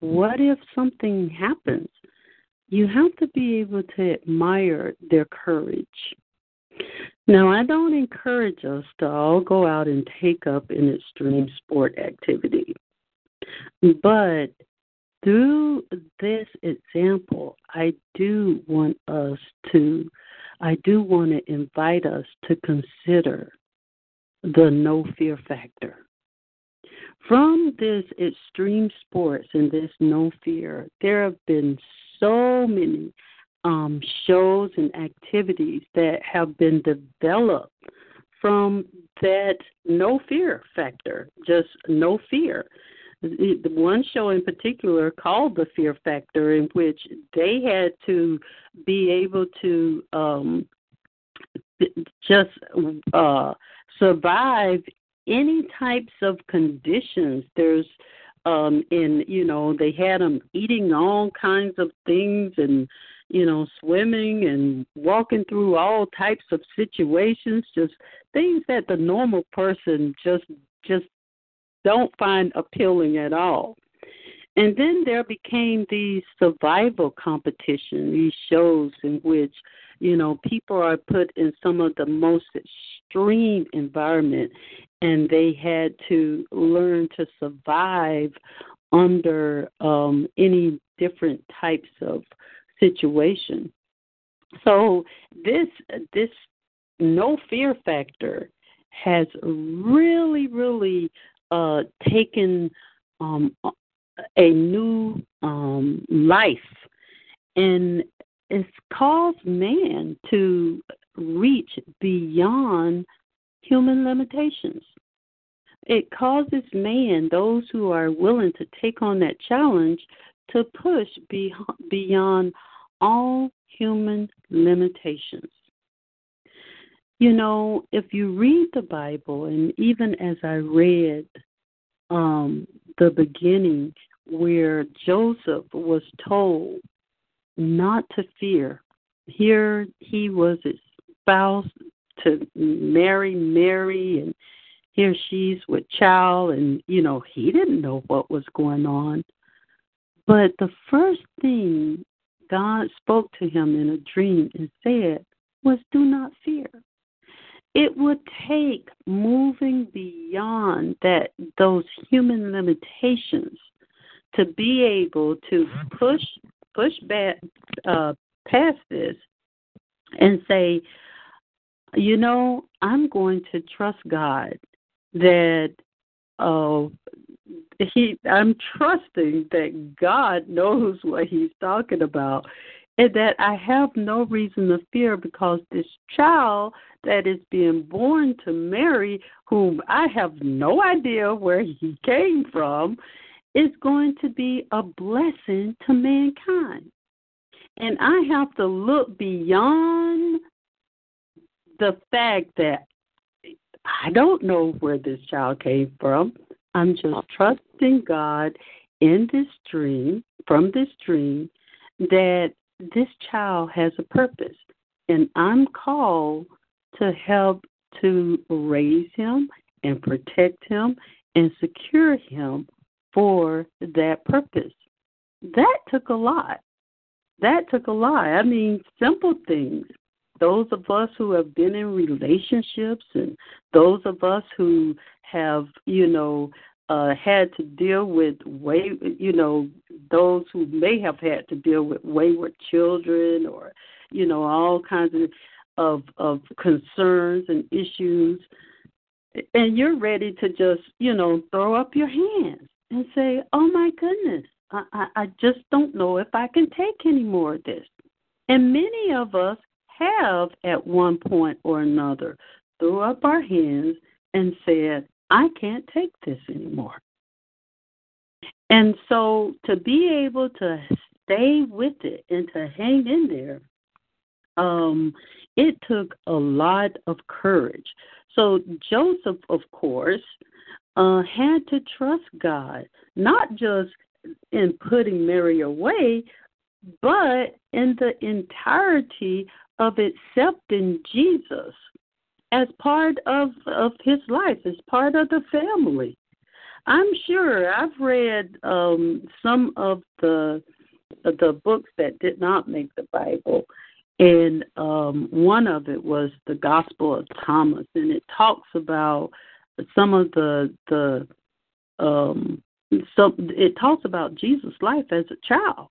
What if something happens? You have to be able to admire their courage. Now, I don't encourage us to all go out and take up an extreme sport activity, but through this example, I do want us to, I do want to invite us to consider the no fear factor. From this extreme sports and this no fear, there have been so many um, shows and activities that have been developed from that no fear factor, just no fear. The one show in particular called the Fear Factor, in which they had to be able to um, just uh, survive any types of conditions. There's um and you know they had them eating all kinds of things and you know swimming and walking through all types of situations just things that the normal person just just don't find appealing at all and then there became these survival competition these shows in which you know people are put in some of the most extreme environment and they had to learn to survive under um, any different types of situation. So this this no fear factor has really really uh, taken um, a new um, life and it's caused man to reach beyond human limitations. It causes man, those who are willing to take on that challenge, to push be, beyond all human limitations. You know, if you read the Bible, and even as I read um, the beginning where Joseph was told not to fear. Here he was espoused to marry Mary, and here she's with child, and you know he didn't know what was going on. But the first thing God spoke to him in a dream and said was, "Do not fear." It would take moving beyond that those human limitations to be able to push push back uh, past this and say, you know, I'm going to trust God that uh, he I'm trusting that God knows what he's talking about and that I have no reason to fear because this child that is being born to Mary, whom I have no idea where he came from, is going to be a blessing to mankind. And I have to look beyond the fact that I don't know where this child came from. I'm just oh. trusting God in this dream, from this dream, that this child has a purpose. And I'm called to help to raise him and protect him and secure him for that purpose. That took a lot. That took a lot. I mean, simple things. Those of us who have been in relationships and those of us who have, you know, uh, had to deal with way, you know, those who may have had to deal with wayward children or, you know, all kinds of of of concerns and issues, and you're ready to just, you know, throw up your hands and say, "Oh my goodness, I, I, I just don't know if I can take any more of this." And many of us have, at one point or another, threw up our hands and said, "I can't take this anymore." And so, to be able to stay with it and to hang in there, um, it took a lot of courage. So Joseph, of course, uh, had to trust God, not just in putting Mary away, but in the entirety of accepting Jesus as part of, of his life, as part of the family. I'm sure I've read um, some of the the books that did not make the Bible, and um, one of it was the Gospel of Thomas, and it talks about some of the the um so it talks about Jesus' life as a child.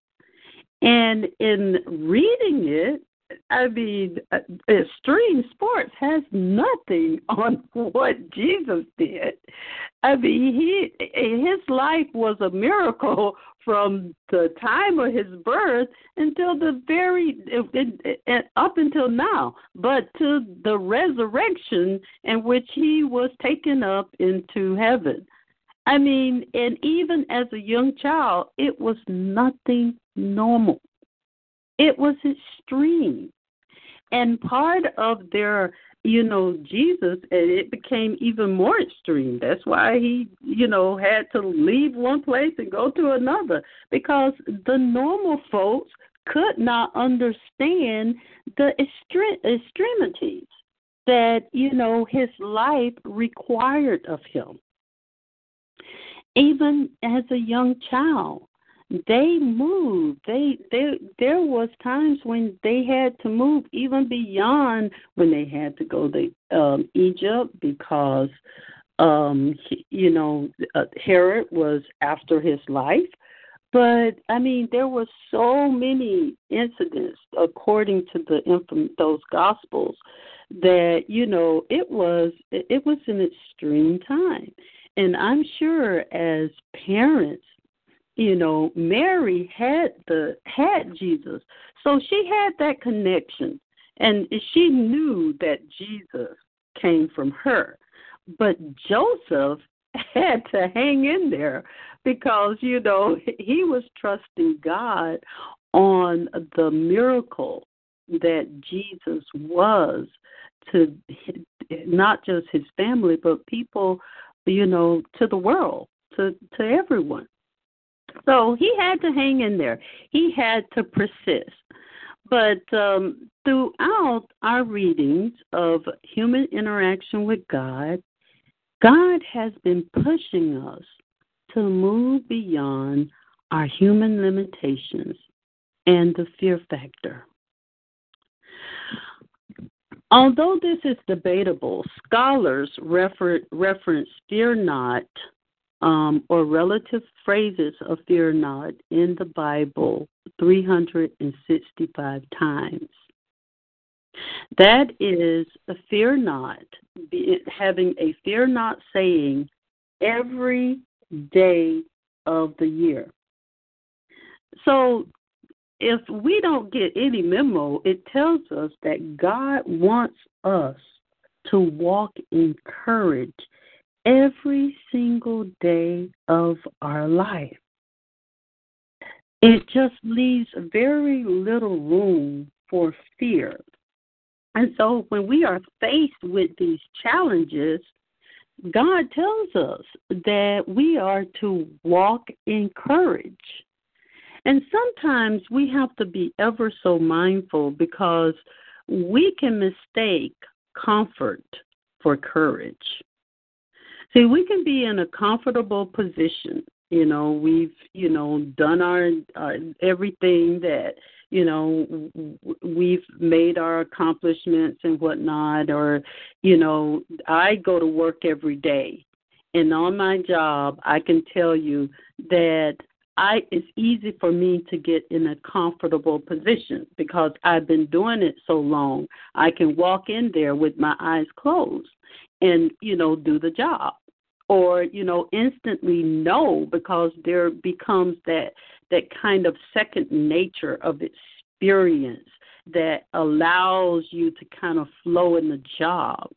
And in reading it, I mean, uh, extreme sports has nothing on what Jesus did. I mean, he his life was a miracle from the time of his birth until the very up until now, but to the resurrection in which he was taken up into heaven. I mean, and even as a young child, it was nothing normal. It was extreme. And part of their you know, Jesus, and it became even more extreme. That's why he, you know, had to leave one place and go to another because the normal folks could not understand the extremities that, you know, his life required of him. Even as a young child, they moved. They they there was times when they had to move even beyond when they had to go to um egypt because um he, you know uh, herod was after his life. But i mean there were so many incidents according to the those gospels that you know it was it was an extreme time. And i'm sure as parents you know, Mary had the had Jesus. So she had that connection and she knew that Jesus came from her. But Joseph had to hang in there because, you know, he was trusting God on the miracle that Jesus was to not just his family, but people, you know, to the world to to everyone. So he had to hang in there. He had to persist. But um, throughout our readings of human interaction with God, God has been pushing us to move beyond our human limitations and the fear factor. Although this is debatable, scholars refer, reference fear not um, or relative phrases of fear not in the Bible 365 times. That is a fear not, having a fear not saying every day of the year. So if we don't get any memo, it tells us that God wants us to walk in courage every single day of our life. It just leaves very little room for fear. And so when we are faced with these challenges, God tells us that we are to walk in courage. And sometimes we have to be ever so mindful because we can mistake comfort for courage. See, we can be in a comfortable position. You know, we've, you know, done our, our everything that, you know, we've made our accomplishments and whatnot, or, you know, I go to work every day. And on my job, I can tell you that I it's easy for me to get in a comfortable position because I've been doing it so long. I can walk in there with my eyes closed and you know do the job or you know instantly know because there becomes that that kind of second nature of experience that allows you to kind of flow in the job.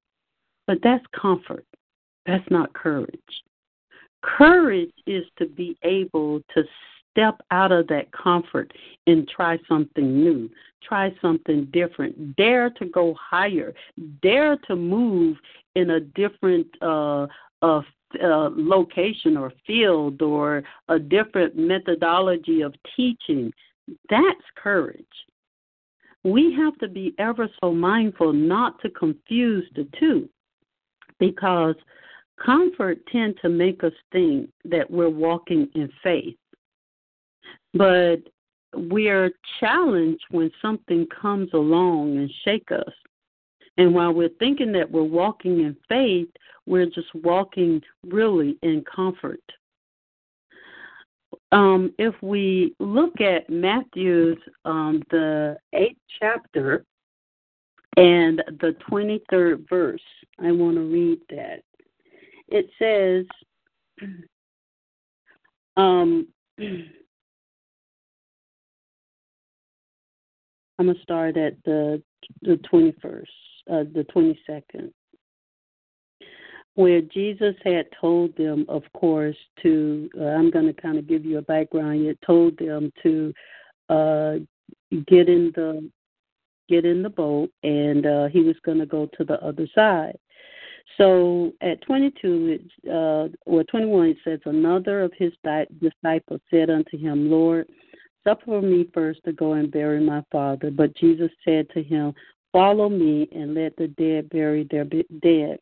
But that's comfort. That's not courage. Courage is to be able to step out of that comfort and try something new, try something different, dare to go higher, dare to move in a different uh, uh, location or field or a different methodology of teaching. That's courage. We have to be ever so mindful not to confuse the two because Comfort tend to make us think that we're walking in faith. But we are challenged when something comes along and shake us. And while we're thinking that we're walking in faith, we're just walking really in comfort. Um, if we look at Matthew's um, the eighth chapter and the twenty third verse, I want to read that it says, um, I'm gonna start at the the 21st, uh, the 22nd, where Jesus had told them, of course, to. Uh, I'm gonna kind of give you a background. He told them to uh, get in the get in the boat, and uh, he was to go to the other side. So at 22 uh, or 21, it says, Another of his disciples said unto him, Lord, suffer me first to go and bury my father. But Jesus said to him, Follow me and let the dead bury their dead.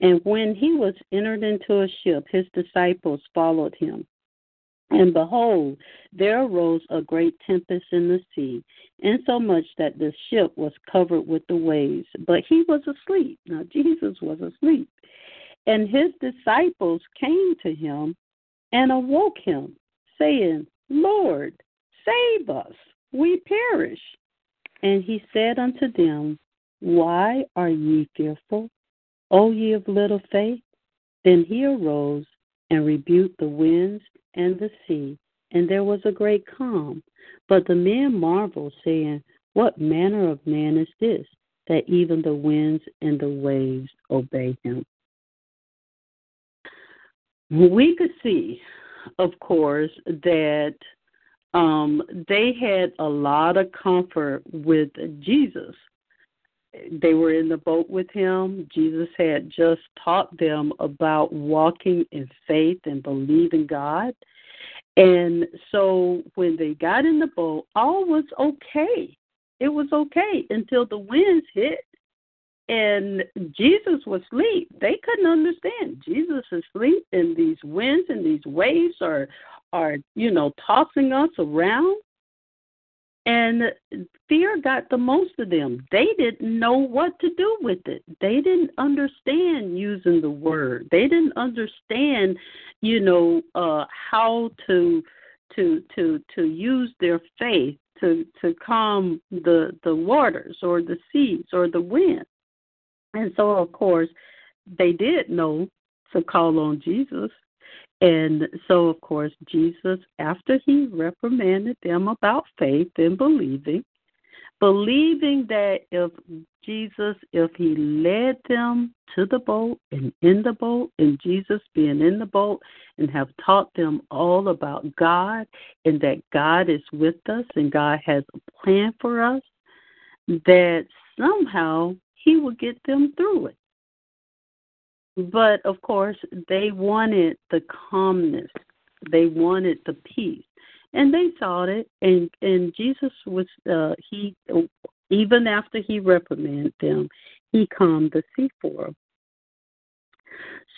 And when he was entered into a ship, his disciples followed him. And behold, there arose a great tempest in the sea, insomuch that the ship was covered with the waves. But he was asleep. Now, Jesus was asleep. And his disciples came to him and awoke him, saying, Lord, save us, we perish. And he said unto them, Why are ye fearful, O ye of little faith? Then he arose and rebuked the winds and the sea, and there was a great calm. But the men marveled, saying, What manner of man is this, that even the winds and the waves obey him? We could see, of course, that um, they had a lot of comfort with Jesus. they were in the boat with him. Jesus had just taught them about walking in faith and believing God. And so when they got in the boat, all was okay. It was okay until the winds hit and Jesus was asleep. They couldn't understand. Jesus is asleep and these winds and these waves are are, you know, tossing us around. And fear got the most of them. They didn't know what to do with it. They didn't understand using the word. They didn't understand, you know, uh how to to to to use their faith to to calm the the waters or the seas or the wind. And so of course they did know to call on Jesus. And so, of course, Jesus, after he reprimanded them about faith and believing, believing that if Jesus, if he led them to the boat and in the boat, and Jesus being in the boat and have taught them all about God and that God is with us and God has a plan for us, that somehow he will get them through it. But of course, they wanted the calmness. They wanted the peace. And they sought it and and Jesus was uh he even after he reprimanded them, he calmed the sea for them.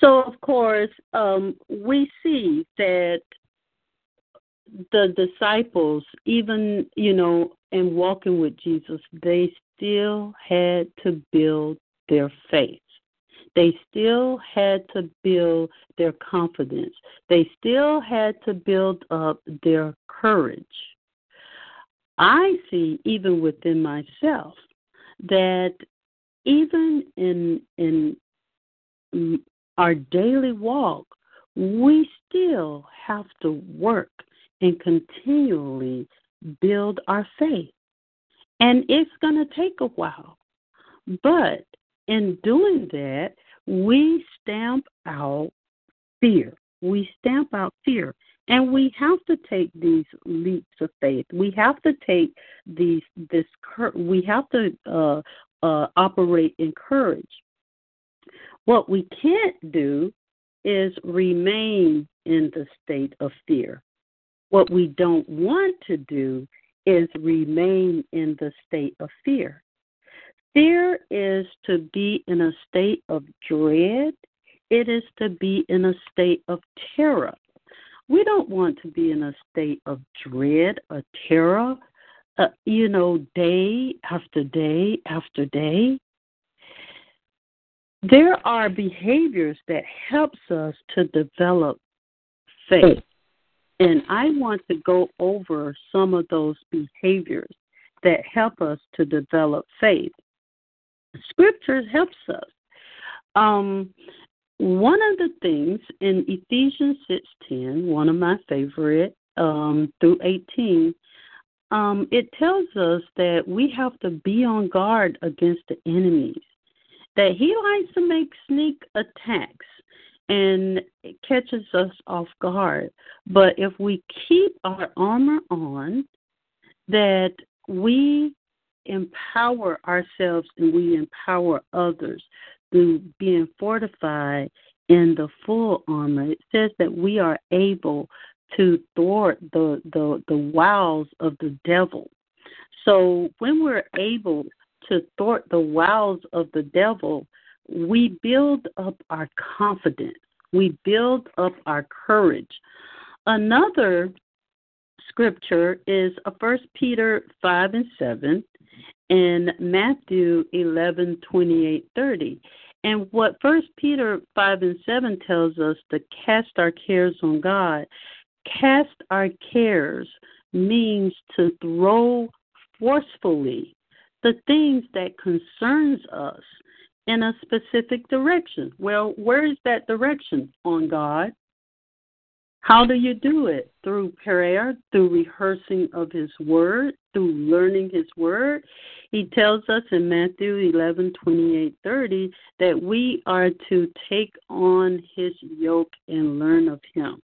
So of course, um we see that the disciples, even, you know, in walking with Jesus, they still had to build their faith. They still had to build their confidence. They still had to build up their courage. I see, even within myself, that even in in our daily walk, we still have to work and continually build our faith. And it's going to take a while. But in doing that, we stamp out fear. We stamp out fear. And we have to take these leaps of faith. We have to take these this we have to uh, uh, operate in courage. What we can't do is remain in the state of fear. What we don't want to do is remain in the state of fear. Fear is to be in a state of dread, it is to be in a state of terror. We don't want to be in a state of dread or terror, uh, you know, day after day after day. There are behaviors that helps us to develop faith. And I want to go over some of those behaviors that help us to develop faith. Scripture helps us. Um, one of the things in Ephesians six ten, one of my favorite, um, through eighteen, um, it tells us that we have to be on guard against the enemies. That he likes to make sneak attacks and it catches us off guard. But if we keep our armor on, that we empower ourselves and we empower others through being fortified in the full armor. It says that we are able to thwart the, the, the wiles of the devil. So when we're able to thwart the wiles of the devil, we build up our confidence. We build up our courage. Another scripture is 1 Peter 5 and 7 and Matthew 11, 28, 30. And what First Peter 5 and 7 tells us to cast our cares on God. Cast our cares means to throw forcefully the things that concerns us in a specific direction. Well, where is that direction? On God. How do you do it? Through prayer, through rehearsing of His Word, through learning His Word. He tells us in Matthew 11, 28, 30 that we are to take on His yoke and learn of Him.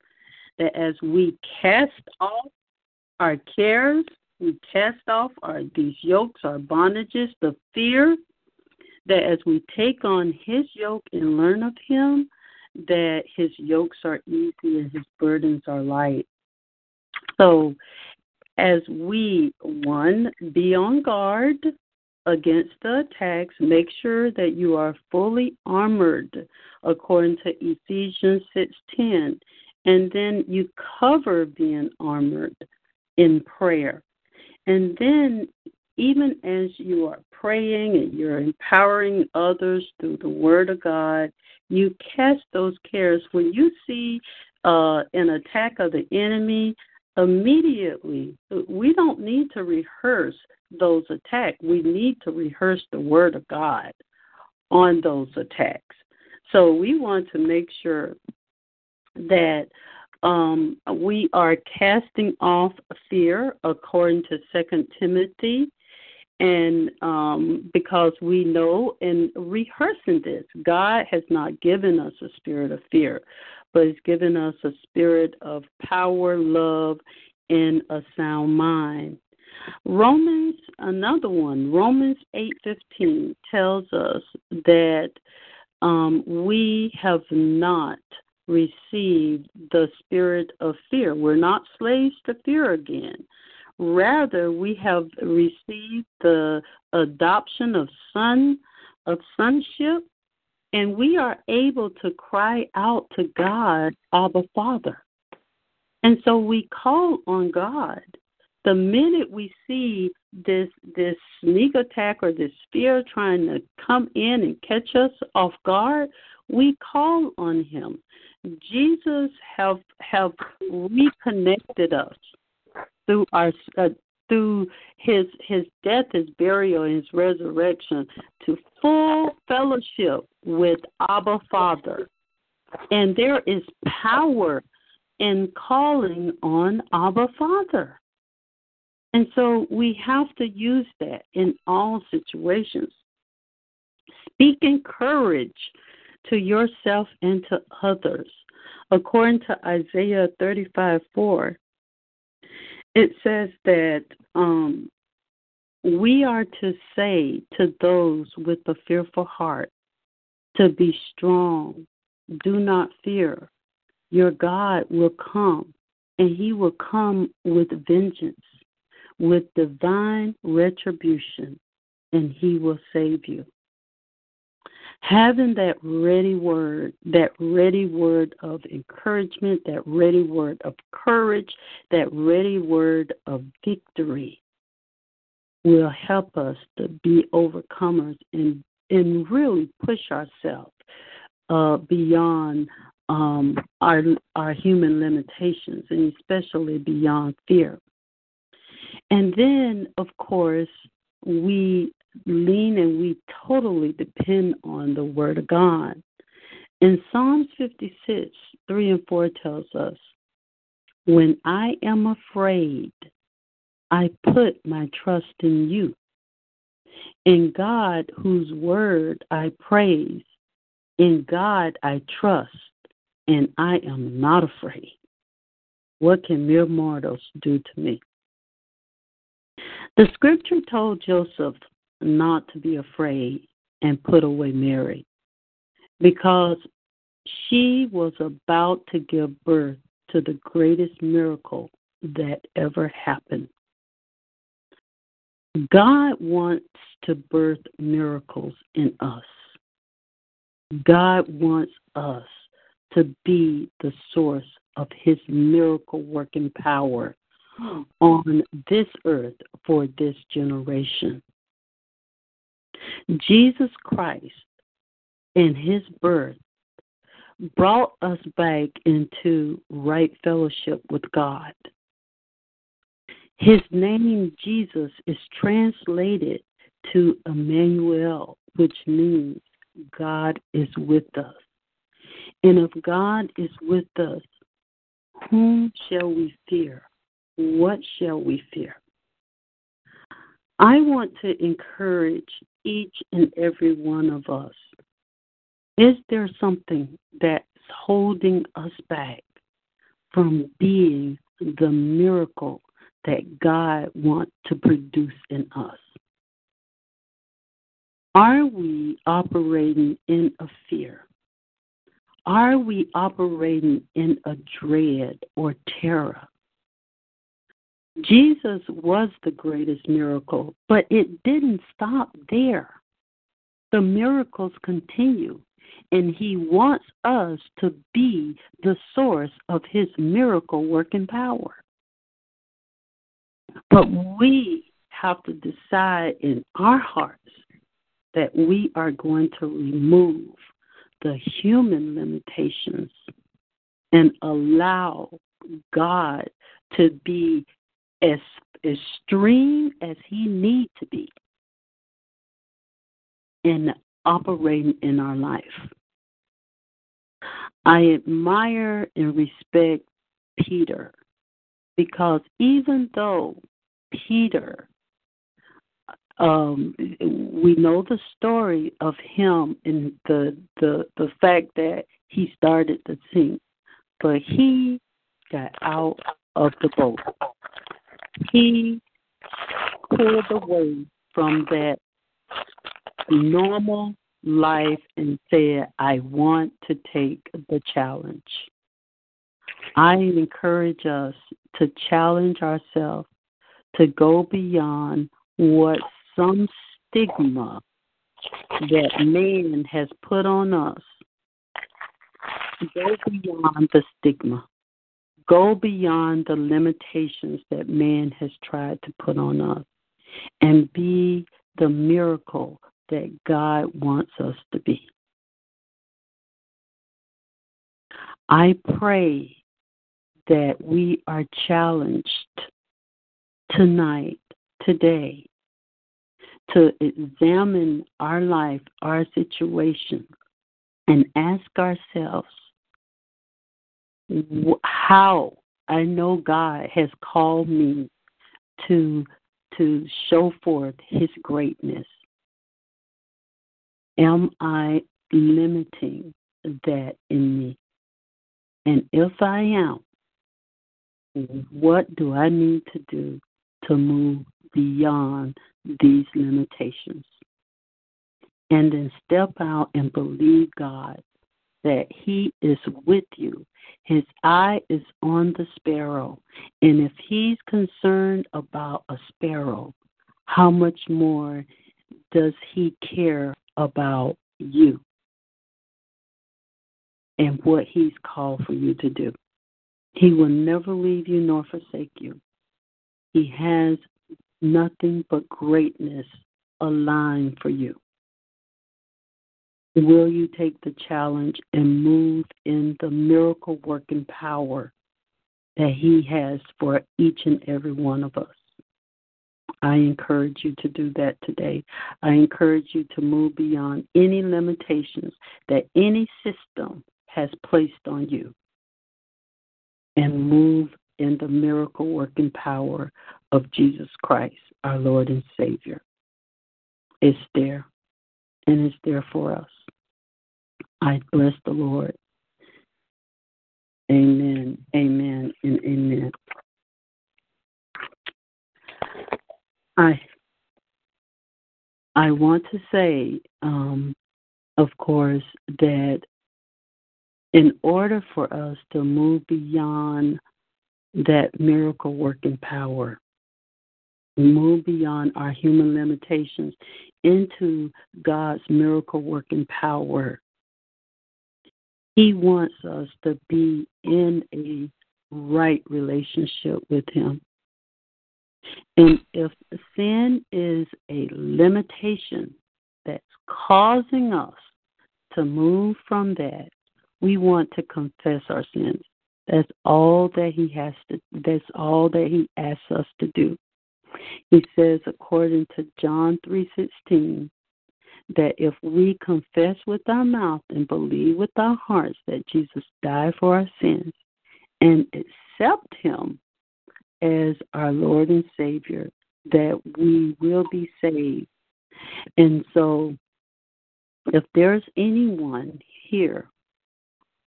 That as we cast off our cares, we cast off our these yokes, our bondages, the fear, that as we take on his yoke and learn of him, that his yokes are easy and his burdens are light. So, as we, one, be on guard against the attacks, make sure that you are fully armored according to Ephesians 6:10, and then you cover being armored in prayer. And then even as you are praying and you're empowering others through the word of God, you cast those cares. When you see uh, an attack of the enemy, immediately, we don't need to rehearse those attacks. We need to rehearse the word of God on those attacks. So we want to make sure that um, we are casting off fear according to Second Timothy and um, because we know in rehearsing this, God has not given us a spirit of fear, but He's given us a spirit of power, love, and a sound mind. Romans, another one, Romans eight fifteen tells us that um, we have not received the spirit of fear. We're not slaves to fear again. Rather, we have received the adoption of son of sonship, and we are able to cry out to God, Abba Father. And so we call on God. The minute we see this this sneak attack or this fear trying to come in and catch us off guard, we call on him. Jesus have have reconnected us through our uh, through his his death, his burial, and his resurrection to full fellowship with Abba Father. And there is power in calling on Abba Father. And so we have to use that in all situations. Speak encourage to yourself and to others. According to Isaiah 35 4, it says that um, we are to say to those with a fearful heart to be strong, do not fear. Your God will come, and he will come with vengeance, with divine retribution, and he will save you having that ready word, that ready word of encouragement, that ready word of courage, that ready word of victory will help us to be overcomers and and really push ourselves uh, beyond um, our our human limitations and especially beyond fear. And then, of course, we lean and we totally depend on the Word of God. In Psalms 56, 3 and 4 tells us, When I am afraid, I put my trust in you. In God, whose word I praise, in God I trust, and I am not afraid. What can mere mortals do to me? The scripture told Joseph not to be afraid and put away Mary because she was about to give birth to the greatest miracle that ever happened. God wants to birth miracles in us. God wants us to be the source of his miracle working power on this earth for this generation. Jesus Christ and his birth brought us back into right fellowship with God. His name, Jesus, is translated to Emmanuel, which means God is with us. And if God is with us, whom shall we fear? What shall we fear? I want to encourage each and every one of us. Is there something that's holding us back from being the miracle that God wants to produce in us? Are we operating in a fear? Are we operating in a dread or terror? Jesus was the greatest miracle, but it didn't stop there. The miracles continue, and He wants us to be the source of His miracle working power. But we have to decide in our hearts that we are going to remove the human limitations and allow God to be as extreme as he need to be in operating in our life. I admire and respect Peter because even though Peter, um, we know the story of him and the the the fact that he started to sink, but he got out of the boat. He pulled away from that normal life and said, I want to take the challenge. I encourage us to challenge ourselves to go beyond what some stigma that man has put on us. Go beyond the stigma. Go beyond the limitations that man has tried to put on us and be the miracle that God wants us to be. I pray that we are challenged tonight, today, to examine our life, our situation, and ask ourselves how I know God has called me to to show forth his greatness. Am I limiting that in me? And if I am, what do I need to do to move beyond these limitations? And then step out and believe God that He is with you. His eye is on the sparrow. And if He's concerned about a sparrow, how much more does He care about you and what He's called for you to do? He will never leave you nor forsake you. He has nothing but greatness aligned for you. Will you take the challenge and move in the miracle working power that He has for each and every one of us? I encourage you to do that today. I encourage you to move beyond any limitations that any system has placed on you and move in the miracle working power of Jesus Christ, our Lord and Savior. It's there, and it's there for us. I bless the Lord. Amen, amen, and amen. I I want to say, um, of course, that in order for us to move beyond that miracle working power, move beyond our human limitations into God's miracle working power, He wants us to be in a right relationship with Him. And if sin is a limitation that's causing us to move from that, we want to confess our sins. That's all that he has to that's all that he asks us to do. He says according to John 3:16 that if we confess with our mouth and believe with our hearts that Jesus died for our sins and accept him as our Lord and Savior, that we will be saved. And so if there's anyone here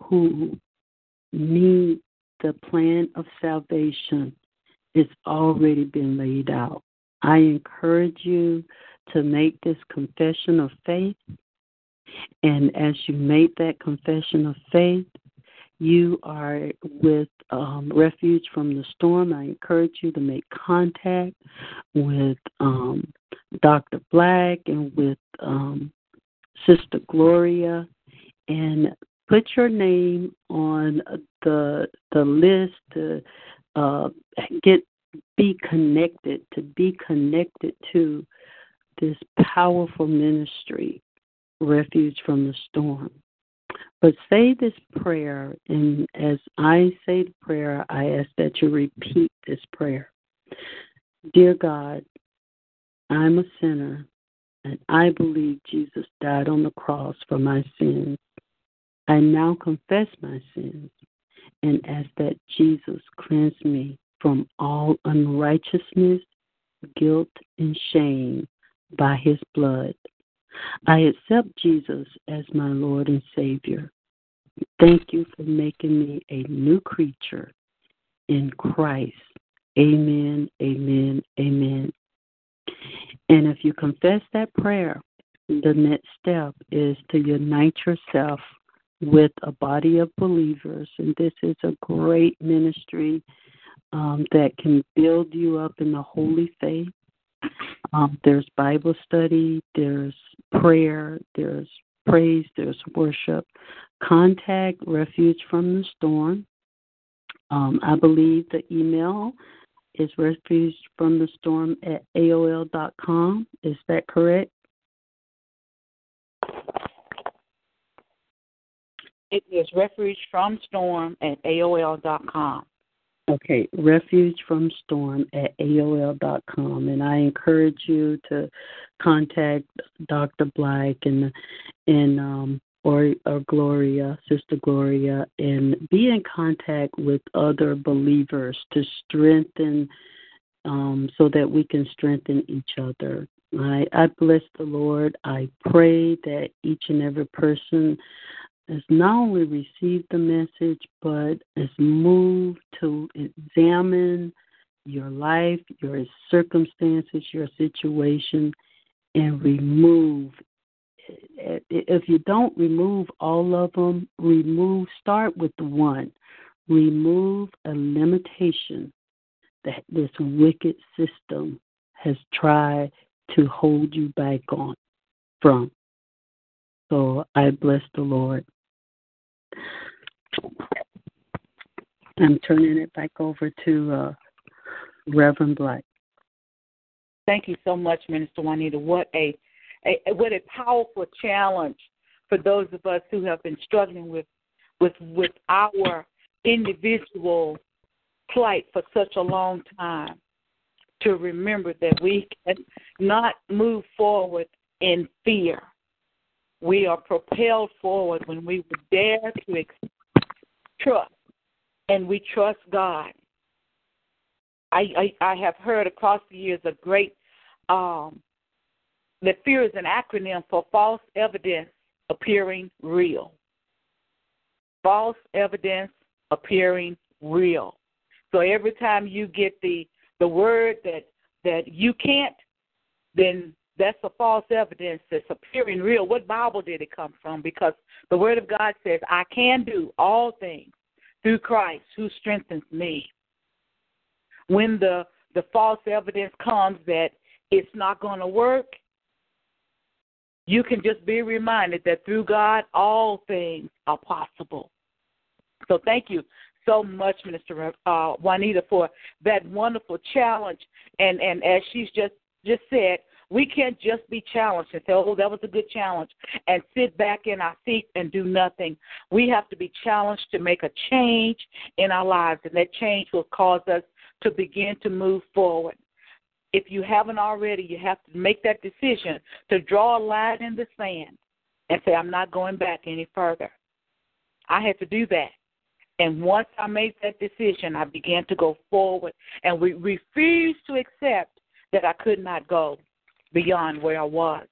who needs the plan of salvation, it's already been laid out. I encourage you to make this confession of faith. And as you make that confession of faith, you are with um, Refuge from the Storm. I encourage you to make contact with um, Dr. Black and with um, Sister Gloria and put your name on the the list to uh, get be connected to be connected to this powerful ministry refuge from the storm. But say this prayer and as i say the prayer i ask that you repeat this prayer. Dear god i'm a sinner and i believe jesus died on the cross for my sins. I now confess my sins and ask that jesus cleanse me from all unrighteousness, guilt, and shame by his blood. I accept Jesus as my Lord and Savior. Thank you for making me a new creature in Christ. Amen, amen, amen. And if you confess that prayer, the next step is to unite yourself with a body of believers. And this is a great ministry um, that can build you up in the holy faith. Um, there's Bible study, there's prayer, there's praise, there's worship. Contact Refuge from the Storm. Um, I believe the email is refuge from the storm at AOL.com. Is that correct? It is refuge from storm at AOL.com. Okay, refuge from storm at AOL.com. And I encourage you to contact Dr. Black and and um or, or Gloria, Sister Gloria, and be in contact with other believers to strengthen um, so that we can strengthen each other. I, I bless the Lord. I pray that each and every person has not only received the message, but has moved to examine your life, your circumstances, your situation, and remove. If you don't remove all of them, remove, start with the one. Remove a limitation that this wicked system has tried to hold you back on from. So I bless the Lord. I'm turning it back over to uh, Reverend Black. Thank you so much, Minister Juanita. What a, a what a powerful challenge for those of us who have been struggling with with with our individual plight for such a long time to remember that we cannot move forward in fear. We are propelled forward when we dare to trust and we trust God. I, I, I have heard across the years a great um, that fear is an acronym for false evidence appearing real. False evidence appearing real. So every time you get the the word that that you can't, then that's a false evidence that's appearing real. What Bible did it come from? Because the Word of God says, I can do all things through Christ who strengthens me. When the, the false evidence comes that it's not going to work, you can just be reminded that through God, all things are possible. So thank you so much, Minister uh, Juanita, for that wonderful challenge. And and as she's just just said, we can't just be challenged and say, oh, that was a good challenge, and sit back in our seats and do nothing. We have to be challenged to make a change in our lives, and that change will cause us to begin to move forward. If you haven't already, you have to make that decision to draw a line in the sand and say, I'm not going back any further. I had to do that. And once I made that decision, I began to go forward and we refused to accept that I could not go beyond where I was.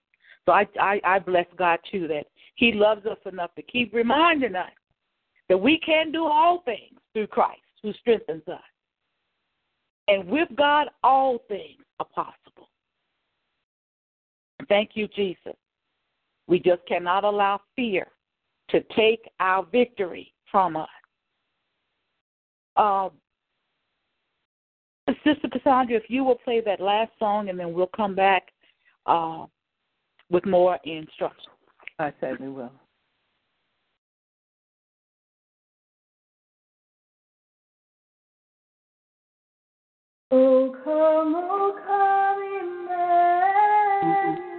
So I, I, I bless God too that He loves us enough to keep reminding us that we can do all things through Christ who strengthens us. And with God, all things are possible. Thank you, Jesus. We just cannot allow fear to take our victory from us. Um, Sister Cassandra, if you will play that last song and then we'll come back uh, with more instruction. I certainly will. Oh come, oh come, Emmanuel.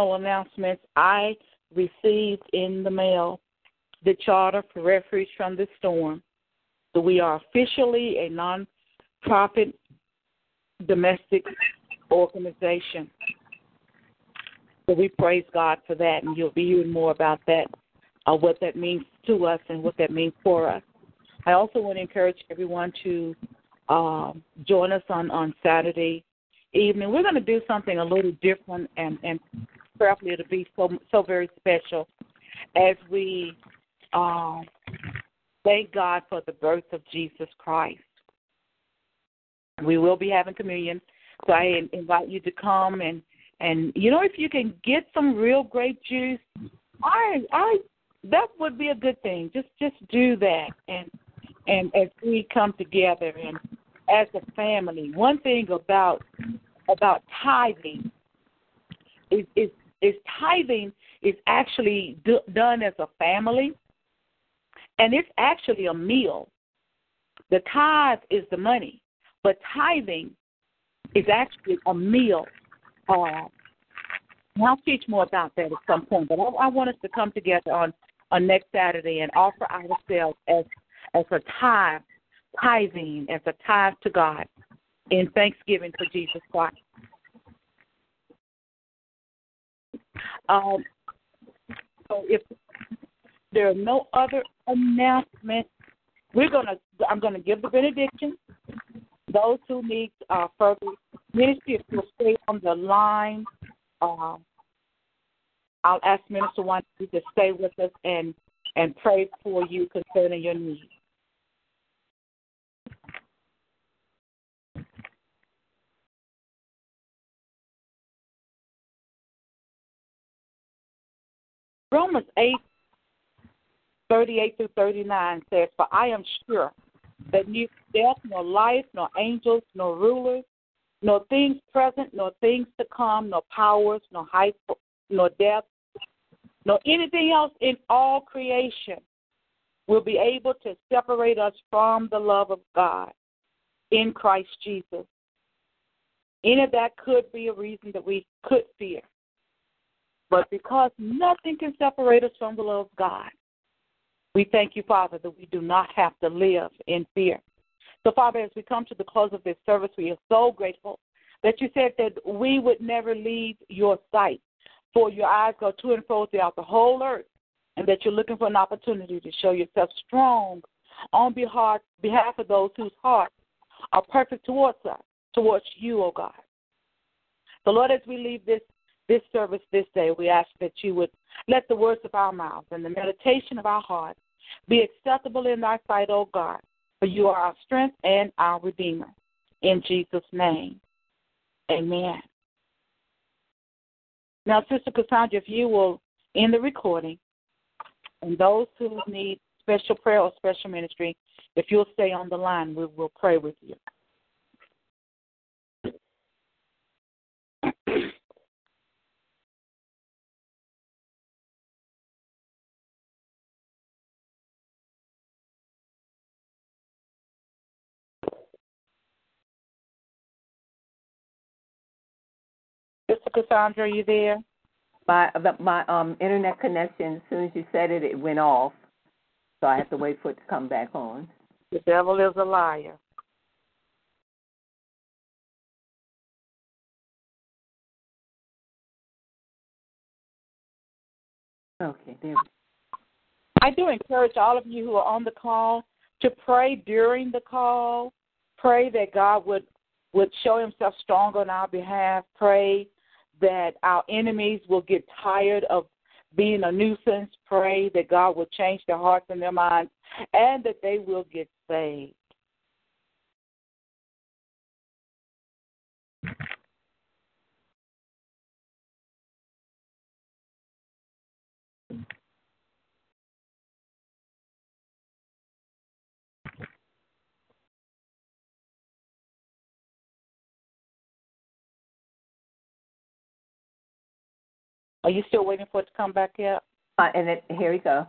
Final announcements. I received in the mail the charter for refuge from the storm. So we are officially a non-profit domestic organization. So we praise God for that, and you'll be hearing more about that, uh, what that means to us and what that means for us. I also want to encourage everyone to um, join us on on Saturday evening. We're going to do something a little different, and and it'll be so so very special as we um, thank God for the birth of Jesus Christ. We will be having communion, so I invite you to come and and you know if you can get some real grape juice, I I that would be a good thing. Just just do that and and as we come together and as a family. One thing about about tithing is is, is tithing is actually do, done as a family, and it's actually a meal. The tithe is the money, but tithing is actually a meal. Uh, I'll teach more about that at some point, but I, I want us to come together on on next Saturday and offer ourselves as as a tithe, tithing as a tithe to God in thanksgiving for Jesus Christ. Um, so if there are no other announcements, we're gonna I'm gonna give the benediction. Those who need uh, further ministry, if you'll stay on the line, um, I'll ask Minister One to stay with us and and pray for you concerning your needs. Romans 8, 38 through 39 says, For I am sure that neither death, nor life, nor angels, nor rulers, nor things present, nor things to come, nor powers, nor height, nor depth, nor anything else in all creation will be able to separate us from the love of God in Christ Jesus. Any of that could be a reason that we could fear. But because nothing can separate us from the love of God, we thank you, Father, that we do not have to live in fear. So, Father, as we come to the close of this service, we are so grateful that you said that we would never leave your sight, for your eyes go to and fro throughout the whole earth, and that you're looking for an opportunity to show yourself strong on behalf, of those whose hearts are perfect towards us, towards you, O oh God. So, Lord, as we leave this this service this day, we ask that you would let the words of our mouths and the meditation of our hearts be acceptable in thy sight, O God, for you are our strength and our Redeemer. In Jesus' name, amen. Now, Sister Cassandra, if you will end the recording, and those who need special prayer or special ministry, if you'll stay on the line, we will pray with you. Sister Cassandra, are you there? My my um internet connection. As soon as you said it, it went off. So I have to wait for it to come back on. The devil is a liar. Okay, there. I do encourage all of you who are on the call to pray during the call. Pray that God would would show Himself strong on our behalf. Pray that our enemies will get tired of being a nuisance. Pray that God will change their hearts and their minds, and that they will get saved. Are you still waiting for it to come back yet? Uh, and it, here we go.